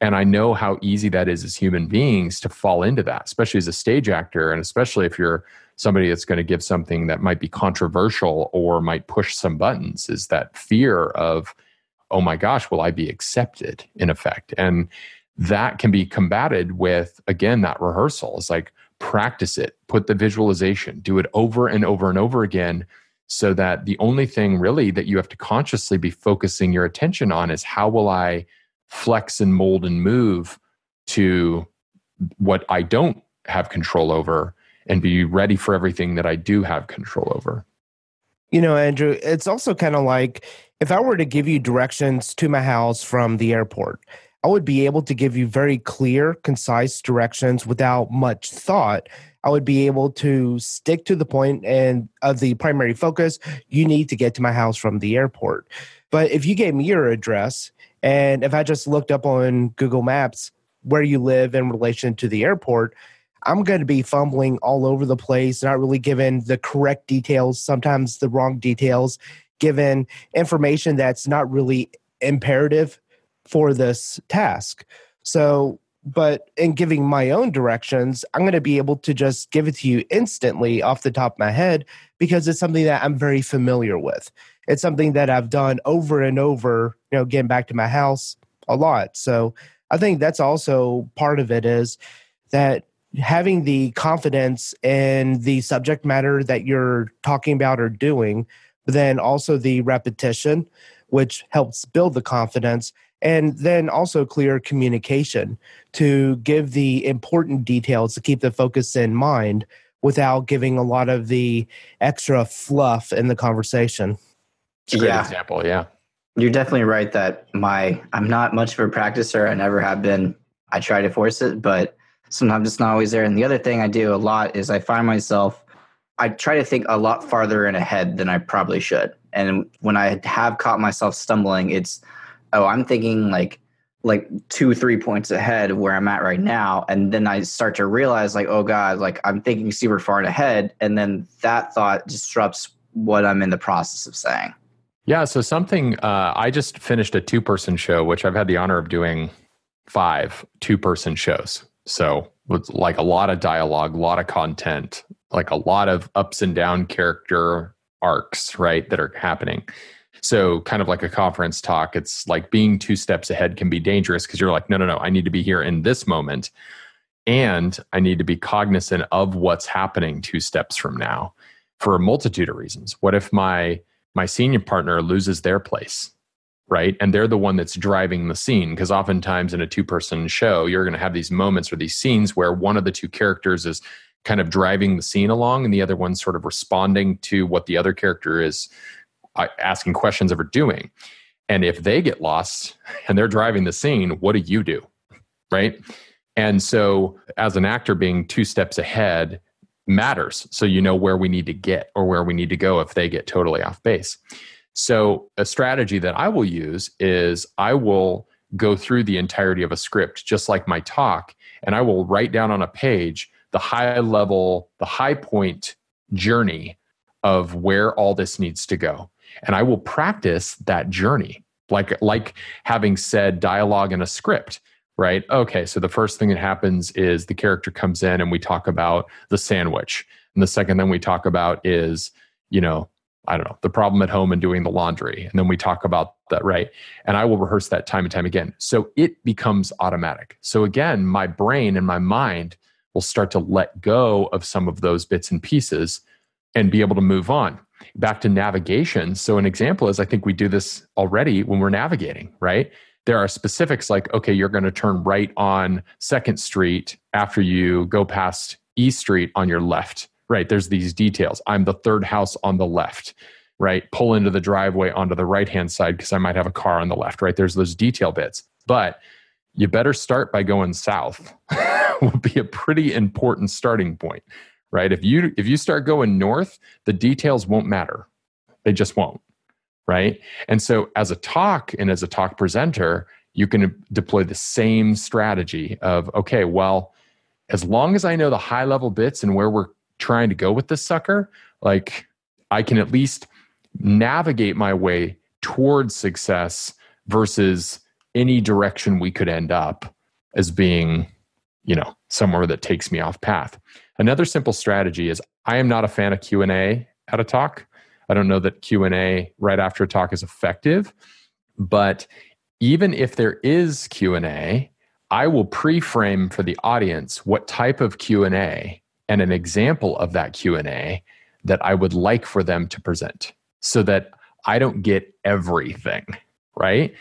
and i know how easy that is as human beings to fall into that especially as a stage actor and especially if you're somebody that's going to give something that might be controversial or might push some buttons is that fear of oh my gosh will i be accepted in effect. And that can be combated with again that rehearsal. It's like practice it, put the visualization, do it over and over and over again so that the only thing really that you have to consciously be focusing your attention on is how will I flex and mold and move to what I don't have control over and be ready for everything that I do have control over. You know, Andrew, it's also kind of like if I were to give you directions to my house from the airport, I would be able to give you very clear, concise directions without much thought. I would be able to stick to the point and of the primary focus. You need to get to my house from the airport. But if you gave me your address and if I just looked up on Google Maps where you live in relation to the airport, I'm going to be fumbling all over the place, not really given the correct details, sometimes the wrong details, given information that's not really imperative for this task. So, but in giving my own directions, I'm going to be able to just give it to you instantly off the top of my head because it's something that I'm very familiar with. It's something that I've done over and over, you know, getting back to my house a lot. So, I think that's also part of it is that having the confidence in the subject matter that you're talking about or doing, but then also the repetition, which helps build the confidence, and then also clear communication to give the important details to keep the focus in mind without giving a lot of the extra fluff in the conversation. Great yeah. example, yeah. You're definitely right that my I'm not much of a practicer. I never have been. I try to force it, but sometimes it's not always there. And the other thing I do a lot is I find myself I try to think a lot farther in ahead than I probably should. And when I have caught myself stumbling, it's oh, I'm thinking like like two three points ahead of where I'm at right now, and then I start to realize like oh god, like I'm thinking super far ahead, and then that thought disrupts what I'm in the process of saying. Yeah, so something uh, I just finished a two person show, which I've had the honor of doing five two person shows. So with like a lot of dialogue, a lot of content, like a lot of ups and down character arcs, right, that are happening. So, kind of like a conference talk, it's like being two steps ahead can be dangerous because you're like, no, no, no, I need to be here in this moment. And I need to be cognizant of what's happening two steps from now for a multitude of reasons. What if my my senior partner loses their place right? And they're the one that's driving the scene because oftentimes in a two person show you're going to have these moments or these scenes where one of the two characters is kind of driving the scene along and the other one's sort of responding to what the other character is uh, asking questions of or doing. And if they get lost and they're driving the scene what do you do right? And so as an actor being two steps ahead matters. So you know where we need to get or where we need to go if they get totally off base. So a strategy that I will use is I will go through the entirety of a script, just like my talk, and I will write down on a page the high level, the high point journey of where all this needs to go. And I will practice that journey, like, like having said dialogue in a script right? Okay, so the first thing that happens is the character comes in and we talk about the sandwich. And the second thing we talk about is, you know, I don't know, the problem at home and doing the laundry. And then we talk about that, right? And I will rehearse that time and time again. So it becomes automatic. So again, my brain and my mind will start to let go of some of those bits and pieces and be able to move on. Back to navigation. So, an example is I think we do this already when we're navigating, right? There are specifics like okay you're going to turn right on second street after you go past e street on your left right? There's these details. I'm the third house on the left right? Pull into the driveway onto the right hand side because i might have a car on the left right? There's those detail bits. But you better start by going south will be a pretty important starting point right? If you if you start going north the details won't matter. They just won't right? And so, as a talk and as a talk presenter, you can deploy the same strategy of, okay, well, as long as I know the high level bits and where we're trying to go with this sucker, like I can at least navigate my way towards success versus any direction we could end up as being, you know, somewhere that takes me off path. Another simple strategy is I am not a fan of Q&A at a talk. I don't know that Q&A right after a talk is effective, but even if there is Q&A, I will pre-frame for the audience what type of Q&A and an example of that Q&A that I would like for them to present so that I don't get everything, right?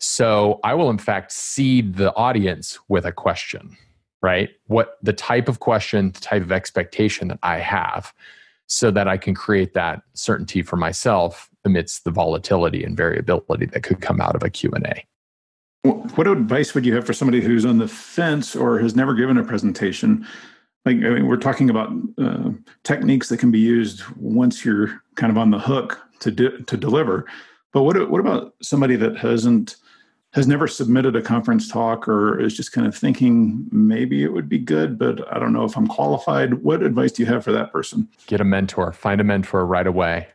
So I will in fact seed the audience with a question, right? What the type of question, the type of expectation that I have so that I can create that certainty for myself amidst the volatility and variability that could come out of a Q&A. What advice would you have for somebody who's on the fence or has never given a presentation? Like, I mean, we're talking about uh, techniques that can be used once you're kind of on the hook to to deliver. But what what about somebody that hasn't has never submitted a conference talk or is just kind of thinking maybe it would be good, but I don't know if I'm qualified? What advice do you have for that person? Get a mentor. Find a mentor right away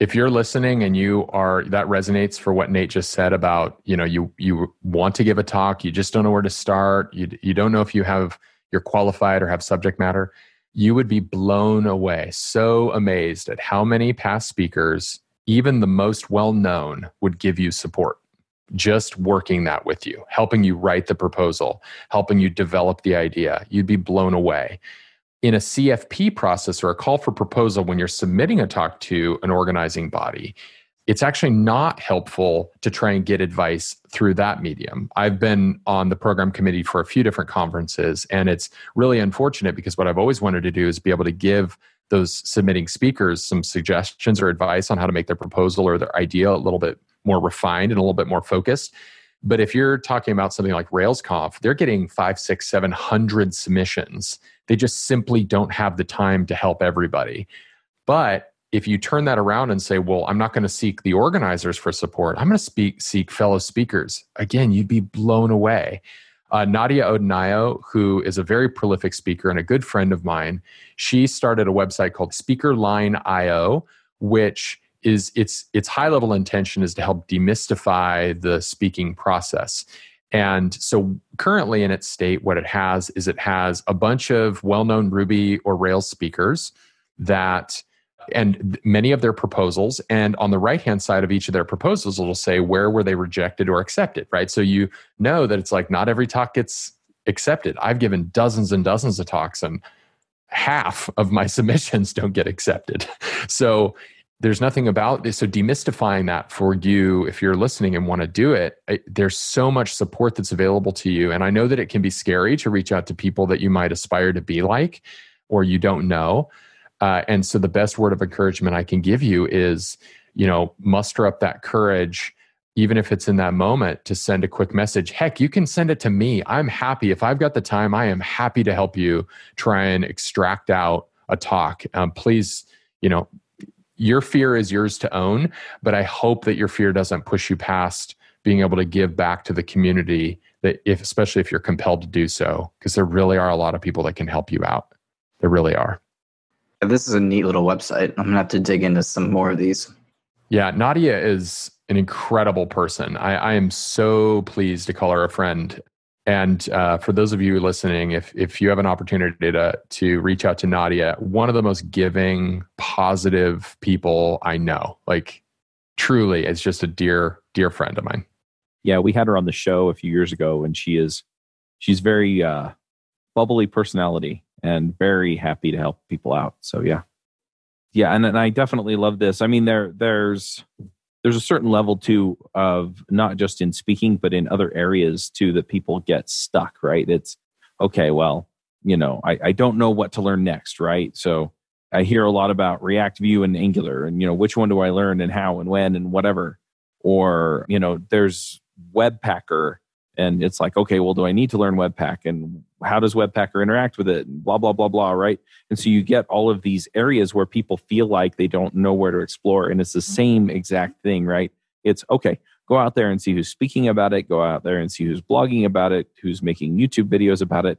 if you're listening and you are that resonates for what Nate just said about you know you you want to give a talk you just don't know where to start you you don't know if you have you're qualified or have subject matter you would be blown away so amazed at how many past speakers even the most well known would give you support just working that with you helping you write the proposal helping you develop the idea you'd be blown away in a CFP process or a call for proposal, when you're submitting a talk to an organizing body, it's actually not helpful to try and get advice through that medium. I've been on the program committee for a few different conferences, and it's really unfortunate because what I've always wanted to do is be able to give those submitting speakers some suggestions or advice on how to make their proposal or their idea a little bit more refined and a little bit more focused. But if you're talking about something like RailsConf, they're getting five, six, seven hundred submissions they just simply don't have the time to help everybody. But if you turn that around and say, well, I'm not going to seek the organizers for support, I'm going to speak, seek fellow speakers, again, you'd be blown away. Uh, Nadia Odunayo, who is a very prolific speaker and a good friend of mine, she started a website called SpeakerLine.io, which is its its high level intention is to help demystify the speaking process. And so currently in its state, what it has is it has a bunch of well known Ruby or Rails speakers that and many of their proposals. And on the right hand side of each of their proposals it'll say where were they rejected or accepted right? So you know that it's like not every talk gets accepted. I've given dozens and dozens of talks and half of my submissions don't get accepted. So there's nothing about this. So demystifying that for you, if you're listening and want to do it, there's so much support that's available to you. And I know that it can be scary to reach out to people that you might aspire to be like, or you don't know. Uh, and so the best word of encouragement I can give you is, you know, muster up that courage, even if it's in that moment, to send a quick message. Heck, you can send it to me. I'm happy if I've got the time. I am happy to help you try and extract out a talk. Um, please, you know, your fear is yours to own, but I hope that your fear doesn't push you past being able to give back to the community that if especially if you're compelled to do so because there really are a lot of people that can help you out. There really are. This is a neat little website. I'm going to have to dig into some more of these. Yeah, Nadia is an incredible person. I, I am so pleased to call her a friend. And uh, for those of you listening, if if you have an opportunity to to reach out to Nadia, one of the most giving, positive people I know, like truly, is just a dear, dear friend of mine. Yeah, we had her on the show a few years ago, and she is she's very uh, bubbly personality and very happy to help people out. So yeah, yeah, and, and I definitely love this. I mean, there there's there's a certain level too of not just in speaking but in other areas too that people get stuck right? It's okay well you know I, I don't know what to learn next right? So i hear a lot about react Vue and angular and you know which one do i learn and how and when and whatever. Or you know there's webpacker and it's like okay well do i need to learn webpack and how does webpacker interact with it? And blah blah blah blah right? And so you get all of these areas where people feel like they don't know where to explore and it's the same exact thing right? It's okay go out there and see who's speaking about it go out there and see who's blogging about it who's making youtube videos about it.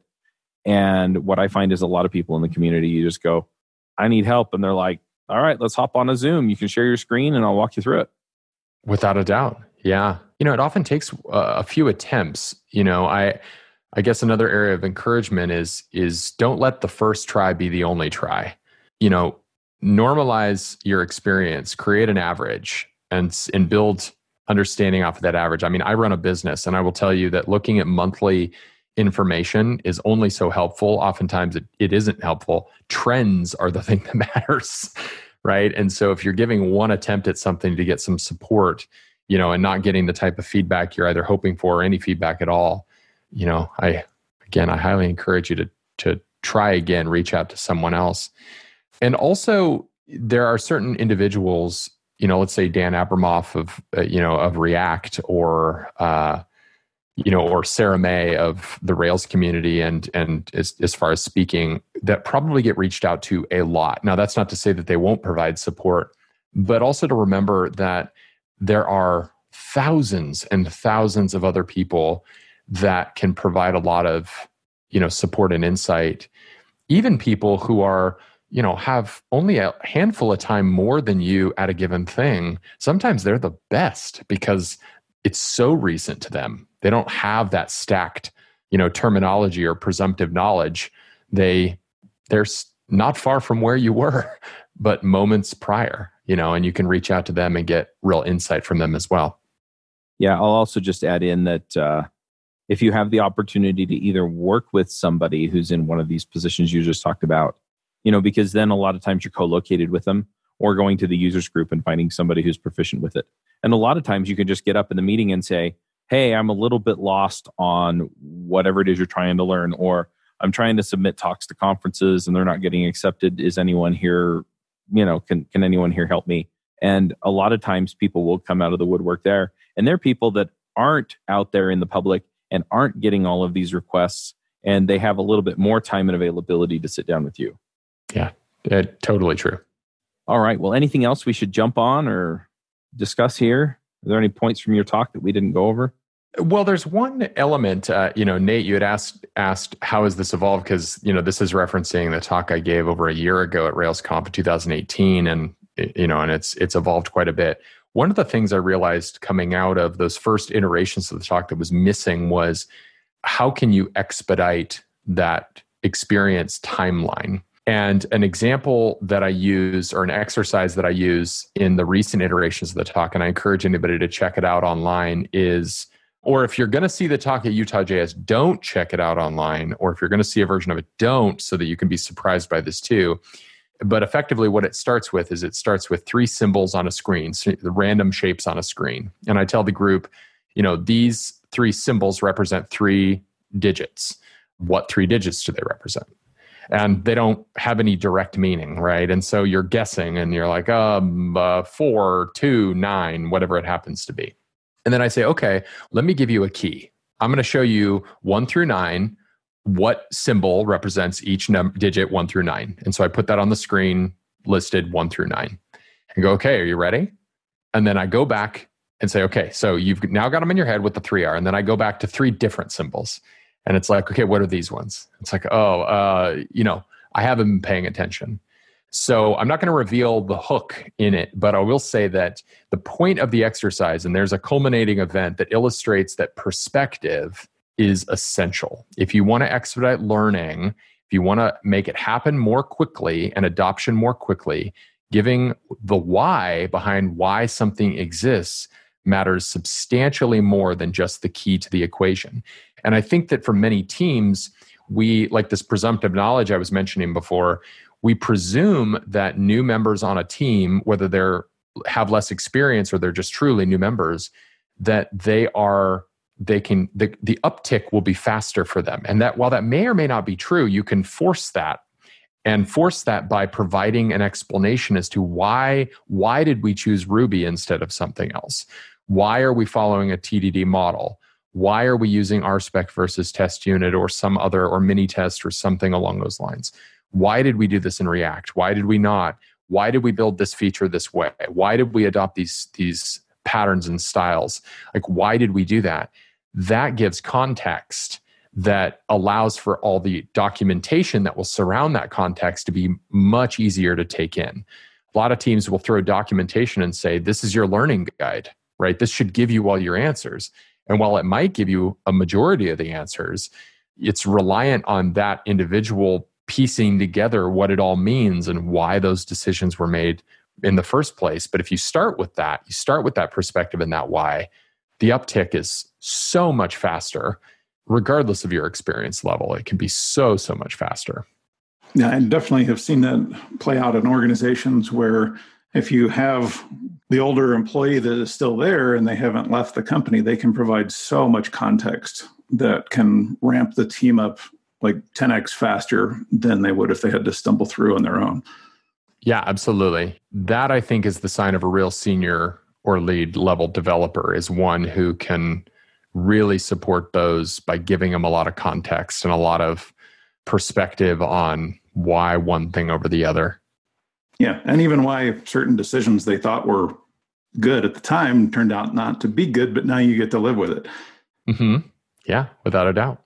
And what i find is a lot of people in the community you just go i need help and they're like all right let's hop on a zoom. You can share your screen and i'll walk you through it. Without a doubt. Yeah. You know it often takes uh, a few attempts you know? I i guess another area of encouragement is is don't let the first try be the only try you know normalize your experience create an average and and build understanding off of that average i mean i run a business and i will tell you that looking at monthly information is only so helpful. Oftentimes it, it isn't helpful. Trends are the thing that matters, right? And so if you're giving one attempt at something to get some support, you know, and not getting the type of feedback you're either hoping for or any feedback at all, you know, I again I highly encourage you to to try again, reach out to someone else. And also there are certain individuals, you know, let's say Dan Abramov of uh, you know of React or uh, you know, or Sarah Mei of the Rails community, and and as as far as speaking, that probably get reached out to a lot. Now, that's not to say that they won't provide support, but also to remember that there are thousands and thousands of other people that can provide a lot of you know support and insight. Even people who are you know have only a handful of time more than you at a given thing sometimes they're the best because it's so recent to them. They don't have that stacked you know terminology or presumptive knowledge. They they're not far from where you were but moments prior you know and you can reach out to them and get real insight from them as well. Yeah i'll also just add in that uh, if you have the opportunity to either work with somebody who's in one of these positions you just talked about you know because then a lot of times you're co-located with them or going to the users group and finding somebody who's proficient with it and a lot of times you can just get up in the meeting and say hey, I'm a little bit lost on whatever it is you're trying to learn, or I'm trying to submit talks to conferences and they're not getting accepted. Is anyone here, you know, can, can anyone here help me? And a lot of times people will come out of the woodwork there. And they're people that aren't out there in the public and aren't getting all of these requests. And they have a little bit more time and availability to sit down with you. Yeah, yeah totally true. All right. Well, anything else we should jump on or discuss here? Are there any points from your talk that we didn't go over? Well, there's one element. Uh, you know, Nate, you had asked asked how has this evolved because you know this is referencing the talk I gave over a year ago at RailsConf in 2018, and you know, and it's it's evolved quite a bit. One of the things I realized coming out of those first iterations of the talk that was missing was how can you expedite that experience timeline and an example that I use, or an exercise that I use in the recent iterations of the talk, and I encourage anybody to check it out online, is or if you're going to see the talk at Utah JS, don't check it out online. Or if you're going to see a version of it, don't, so that you can be surprised by this too. But effectively, what it starts with is it starts with three symbols on a screen, the random shapes on a screen. And I tell the group, you know, these three symbols represent three digits. What three digits do they represent? and they don't have any direct meaning, right? And so you're guessing, and you're like, um, uh, four, two, nine, whatever it happens to be. And then I say, okay, let me give you a key. I'm going to show you one through nine, what symbol represents each num- digit one through nine. And so I put that on the screen, listed one through nine, and go, okay, are you ready? And then I go back and say, okay, so you've now got them in your head what the three are. And then I go back to three different symbols. And it's like, okay, what are these ones? It's like, oh, uh, you know, I haven't been paying attention. So I'm not going to reveal the hook in it, but I will say that the point of the exercise, and there's a culminating event that illustrates that perspective is essential. If you want to expedite learning, if you want to make it happen more quickly and adoption more quickly, giving the why behind why something exists matters substantially more than just the key to the equation. And I think that for many teams, we like this presumptive knowledge I was mentioning before, we presume that new members on a team, whether they're have less experience or they're just truly new members, that they are they can the, the uptick will be faster for them. And that while that may or may not be true, you can force that and force that by providing an explanation as to why why did we choose ruby instead of something else why are we following a tdd model why are we using rspec versus test unit or some other or mini test or something along those lines why did we do this in React? Why did we not? Why did we build this feature this way? Why did we adopt these, these patterns and styles? Like, why did we do that? That gives context that allows for all the documentation that will surround that context to be much easier to take in. A lot of teams will throw documentation and say, This is your learning guide, right? This should give you all your answers. And while it might give you a majority of the answers, it's reliant on that individual piecing together what it all means and why those decisions were made in the first place. But if you start with that, you start with that perspective and that why, the uptick is so much faster regardless of your experience level. It can be so, so much faster. Yeah, I definitely have seen that play out in organizations where if you have the older employee that is still there and they haven't left the company, they can provide so much context that can ramp the team up like 10x faster than they would if they had to stumble through on their own. Yeah, absolutely. That I think is the sign of a real senior or lead level developer is one who can really support those by giving them a lot of context and a lot of perspective on why one thing over the other. Yeah, and even why certain decisions they thought were good at the time turned out not to be good, but now you get to live with it. Mm-hmm. Yeah, without a doubt.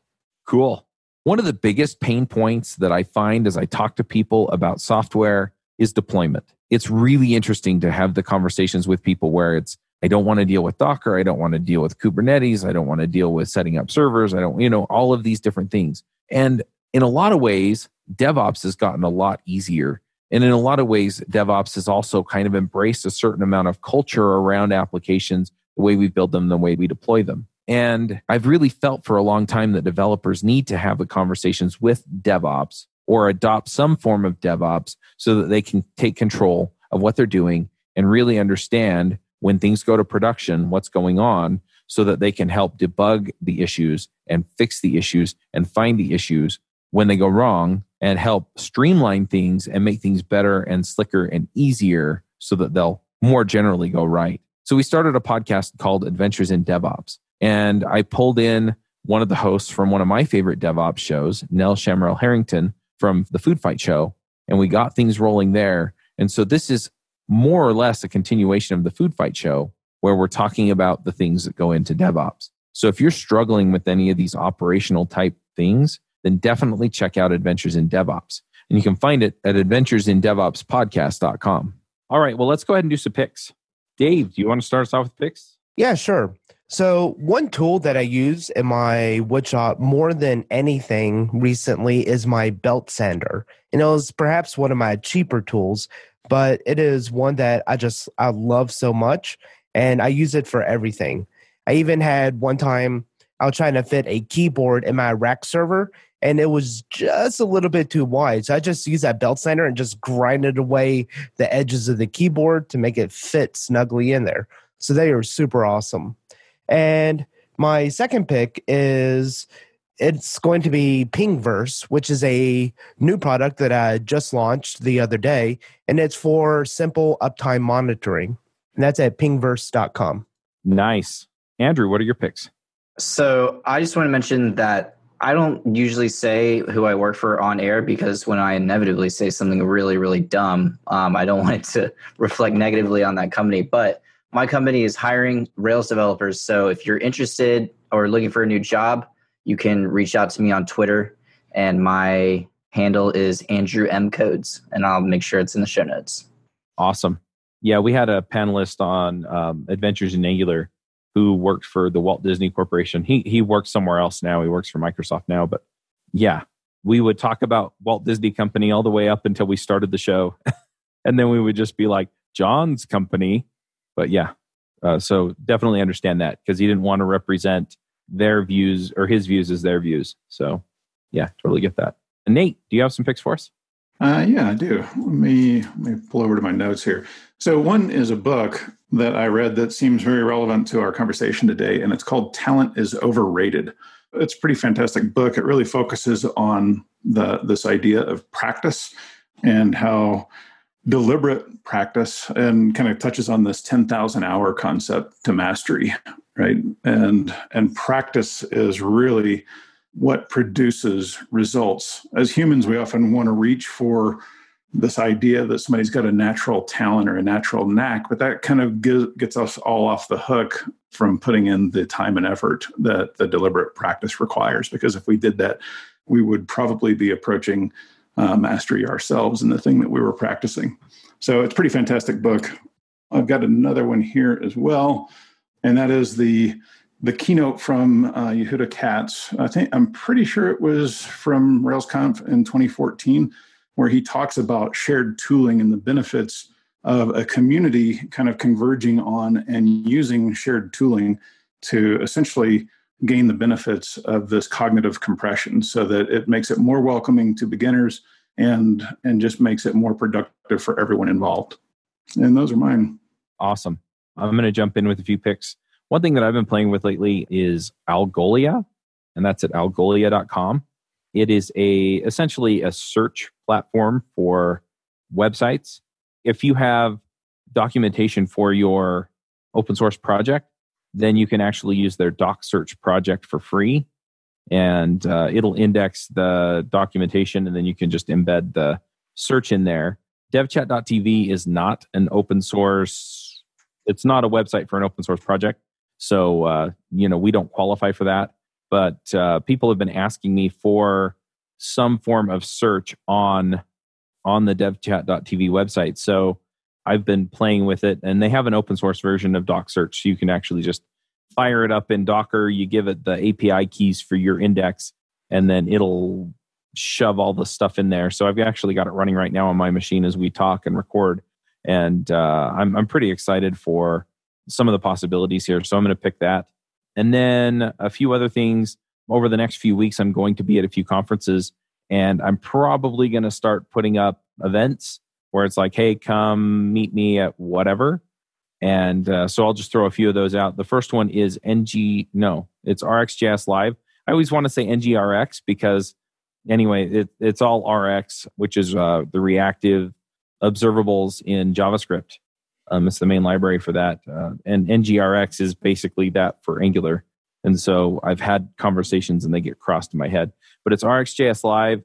Cool. One of the biggest pain points that I find as I talk to people about software is deployment. It's really interesting to have the conversations with people where it's, I don't want to deal with Docker. I don't want to deal with Kubernetes. I don't want to deal with setting up servers. I don't, you know, all of these different things. And in a lot of ways, DevOps has gotten a lot easier. And in a lot of ways, DevOps has also kind of embraced a certain amount of culture around applications, the way we build them, the way we deploy them. And I've really felt for a long time that developers need to have the conversations with DevOps or adopt some form of DevOps so that they can take control of what they're doing and really understand when things go to production what's going on so that they can help debug the issues and fix the issues and find the issues when they go wrong and help streamline things and make things better and slicker and easier so that they'll more generally go right. So we started a podcast called Adventures in DevOps. And I pulled in one of the hosts from one of my favorite DevOps shows, Nell Shamrell Harrington from the Food Fight Show. And we got things rolling there. And so this is more or less a continuation of the Food Fight Show where we're talking about the things that go into DevOps. So if you're struggling with any of these operational type things, then definitely check out Adventures in DevOps. And you can find it at adventuresindevopspodcast.com. All right, well, let's go ahead and do some picks. Dave, do you want to start us off with picks? Yeah, sure. So, one tool that I use in my woodshop more than anything recently is my belt sander. And it was perhaps one of my cheaper tools, but it is one that I just I love so much and I use it for everything. I even had one time I was trying to fit a keyboard in my rack server and it was just a little bit too wide. So I just used that belt sander and just grinded away the edges of the keyboard to make it fit snugly in there. So they are super awesome. And my second pick is it's going to be Pingverse, which is a new product that I just launched the other day, and it's for simple uptime monitoring. And that's at pingverse.com. Nice. Andrew, what are your picks? So I just want to mention that I don't usually say who I work for on air because when I inevitably say something really, really dumb, um, I don't want it to reflect negatively on that company. But my company is hiring Rails developers. So if you're interested or looking for a new job, you can reach out to me on Twitter. And my handle is Andrew M Codes, and I'll make sure it's in the show notes. Awesome. Yeah, we had a panelist on um, Adventures in Angular who worked for the Walt Disney Corporation. He he works somewhere else now. He works for Microsoft now, but yeah, we would talk about Walt Disney Company all the way up until we started the show, and then we would just be like John's company, but yeah, uh, so definitely understand that because he didn't want to represent their views or his views as their views. So yeah, totally get that. And Nate, do you have some picks for us? Uh, yeah, I do. Let me let me pull over to my notes here. So one is a book that I read that seems very relevant to our conversation today, and it's called "Talent is Overrated." It's a pretty fantastic book. It really focuses on the this idea of practice and how deliberate practice and kind of touches on this 10,000 hour concept to mastery right? And and practice is really what produces results. As humans we often want to reach for this idea that somebody's got a natural talent or a natural knack but that kind of gets us all off the hook from putting in the time and effort that the deliberate practice requires because if we did that we would probably be approaching uh, mastery ourselves in the thing that we were practicing. So it's pretty fantastic book. I've got another one here as well, and that is the the keynote from uh, Yehuda Katz. I think I'm pretty sure it was from RailsConf in 2014, where he talks about shared tooling and the benefits of a community kind of converging on and using shared tooling to essentially gain the benefits of this cognitive compression so that it makes it more welcoming to beginners and and just makes it more productive for everyone involved. And those are mine. Awesome. I'm going to jump in with a few picks. One thing that I've been playing with lately is Algolia, and that's at algolia.com. It is a essentially a search platform for websites. If you have documentation for your open source project, then you can actually use their doc search project for free. And uh, it'll index the documentation and then you can just embed the search in there. devchat.tv is not an open source it's not a website for an open source project. So uh, you know we don't qualify for that. But uh, people have been asking me for some form of search on on the devchat.tv website. So i've been playing with it and they have an open source version of doc search so you can actually just fire it up in Docker, you give it the API keys for your index, and then it'll shove all the stuff in there. So I've actually got it running right now on my machine as we talk and record, and uh, I'm I'm pretty excited for some of the possibilities here. So I'm going to pick that, and then a few other things over the next few weeks. I'm going to be at a few conferences, and I'm probably going to start putting up events where it's like, hey, come meet me at whatever and uh, so I'll just throw a few of those out. The first one is NG, no, it's RxJS Live. I always want to say NGRX because, anyway, it, it's all RX, which is uh, the reactive observables in JavaScript. Um, it's the main library for that. Uh, and NGRX is basically that for Angular. And so I've had conversations and they get crossed in my head. But it's RxJS Live.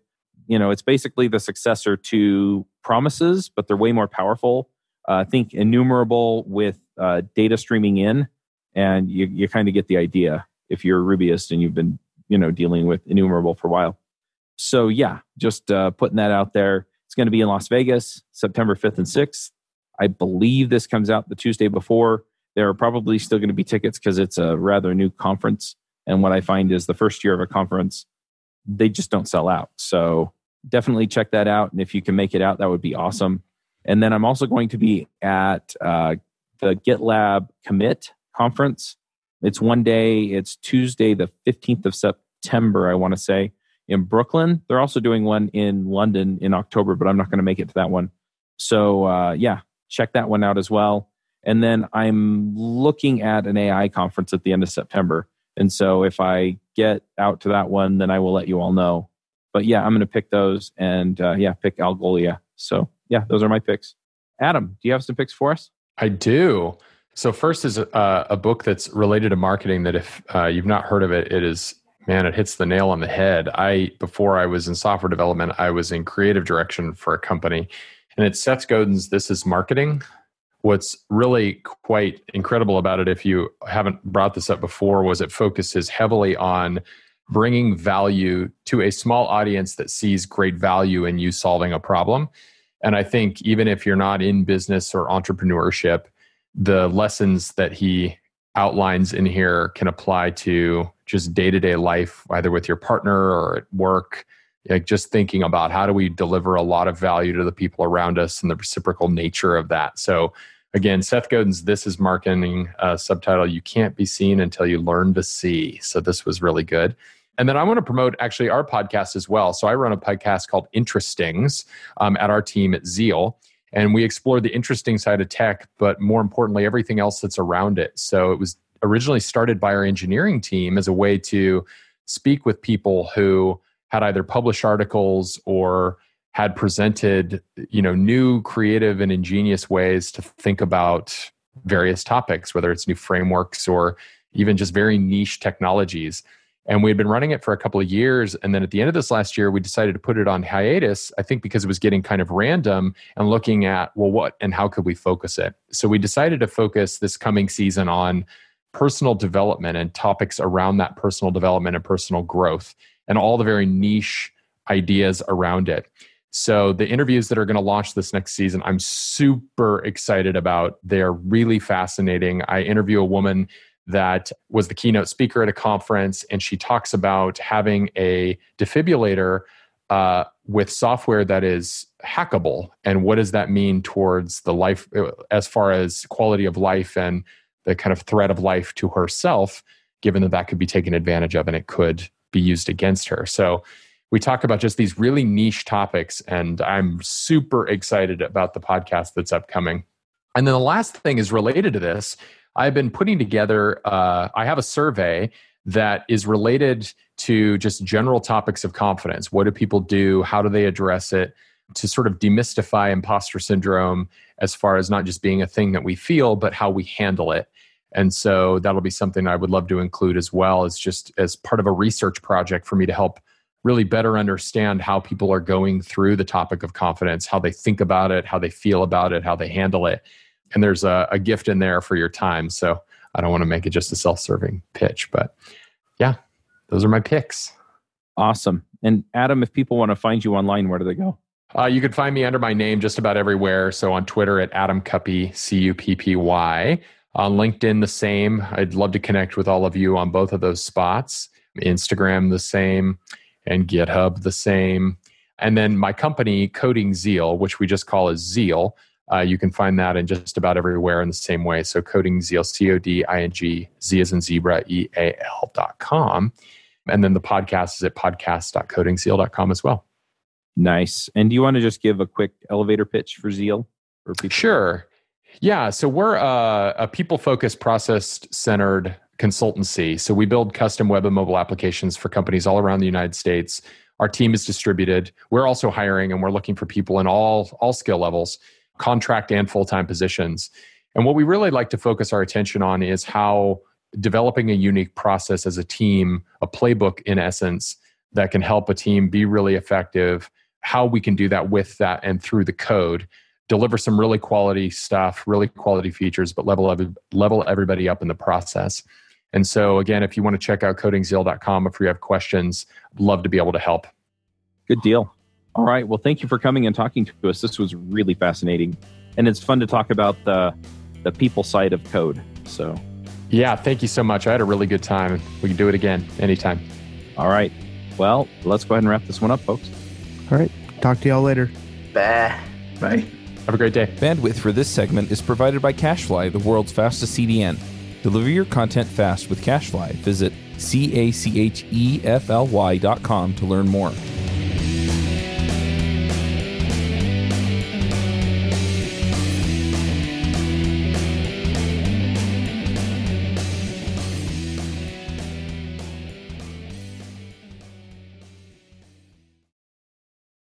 You know, it's basically the successor to Promises, but they're way more powerful uh, think enumerable with uh, data streaming in, and you, you kind of get the idea if you're a Rubyist and you've been you know dealing with enumerable for a while. So yeah, just uh, putting that out there. It's going to be in Las Vegas, September 5th and 6th. I believe this comes out the Tuesday before. There are probably still going to be tickets because it's a rather new conference. And what I find is the first year of a conference, they just don't sell out. So definitely check that out. And if you can make it out, that would be awesome. And then I'm also going to be at uh, the GitLab Commit conference. It's one day, it's Tuesday, the 15th of September, I want to say, in Brooklyn. They're also doing one in London in October, but I'm not going to make it to that one. So, uh, yeah, check that one out as well. And then I'm looking at an AI conference at the end of September. And so if I get out to that one, then I will let you all know. But yeah, I'm going to pick those and uh, yeah, pick Algolia. So yeah, those are my picks. Adam, do you have some picks for us? I do. So first is a, a book that's related to marketing. That if uh, you've not heard of it, it is man, it hits the nail on the head. I before I was in software development, I was in creative direction for a company, and it's Seth Godin's "This Is Marketing." What's really quite incredible about it, if you haven't brought this up before, was it focuses heavily on bringing value to a small audience that sees great value in you solving a problem. And I think even if you're not in business or entrepreneurship, the lessons that he outlines in here can apply to just day to day life, either with your partner or at work. Like just thinking about how do we deliver a lot of value to the people around us and the reciprocal nature of that. So, again, Seth Godin's This is Marketing uh, subtitle, You Can't Be Seen Until You Learn to See. So, this was really good. And then I want to promote actually our podcast as well. So I run a podcast called Interestings um, at our team at Zeal. And we explore the interesting side of tech, but more importantly, everything else that's around it. So it was originally started by our engineering team as a way to speak with people who had either published articles or had presented you know new creative and ingenious ways to think about various topics whether it's new frameworks or even just very niche technologies and we had been running it for a couple of years. And then at the end of this last year, we decided to put it on hiatus, I think because it was getting kind of random and looking at, well, what and how could we focus it? So we decided to focus this coming season on personal development and topics around that personal development and personal growth and all the very niche ideas around it. So the interviews that are going to launch this next season, I'm super excited about. They're really fascinating. I interview a woman that was the keynote speaker at a conference, and she talks about having a defibrillator uh, with software that is hackable. And what does that mean towards the life, uh, as far as quality of life and the kind of threat of life to herself? given that that could be taken advantage of and it could be used against her. So we talk about just these really niche topics, and I'm super excited about the podcast that's upcoming. And then the last thing is related to this. I've been putting together, uh, I have a survey that is related to just general topics of confidence. What do people do? How do they address it? To sort of demystify imposter syndrome as far as not just being a thing that we feel, but how we handle it. And so that'll be something I would love to include as well as just as part of a research project for me to help really better understand how people are going through the topic of confidence, how they think about it, how they feel about it, how they handle it. And there's a, a gift in there for your time. So I don't want to make it just a self serving pitch, but yeah, those are my picks. Awesome. And Adam, if people want to find you online, where do they go? Uh, you can find me under my name just about everywhere. So on Twitter at Adam Cuppy, C U P P Y. On LinkedIn, the same. I'd love to connect with all of you on both of those spots. Instagram, the same and GitHub the same. And then my company, Coding Zeal, which we just call as Zeal, uh, you can find that in just about everywhere in the same way. So Coding Zeal, C O D I N G, Z as in zebra, E A L dot com. And then the podcast is at podcast.codingzeal.com as well. Nice. And do you want to just give a quick elevator pitch for Zeal? People? Sure. Yeah. So we're a, a people focused, process centered consultancy. So we build custom web and mobile applications for companies all around the United States. Our team is distributed. We're also hiring and we're looking for people in all all skill levels, contract and full-time positions. And what we really like to focus our attention on is how developing a unique process as a team, a playbook in essence that can help a team be really effective, how we can do that with that and through the code deliver some really quality stuff, really quality features, but level level everybody up in the process. And so, again, if you want to check out codingzeal.com, if you have questions, love to be able to help. Good deal. All right. Well, thank you for coming and talking to us. This was really fascinating. And it's fun to talk about the, the people side of code. So, yeah, thank you so much. I had a really good time. We can do it again anytime. All right. Well, let's go ahead and wrap this one up, folks. All right. Talk to y'all later. Bye. Bye. Have a great day. Bandwidth for this segment is provided by CacheFly, the world's fastest CDN. Deliver your content fast with CacheFly. Visit C A C H E F L Y dot com to learn more.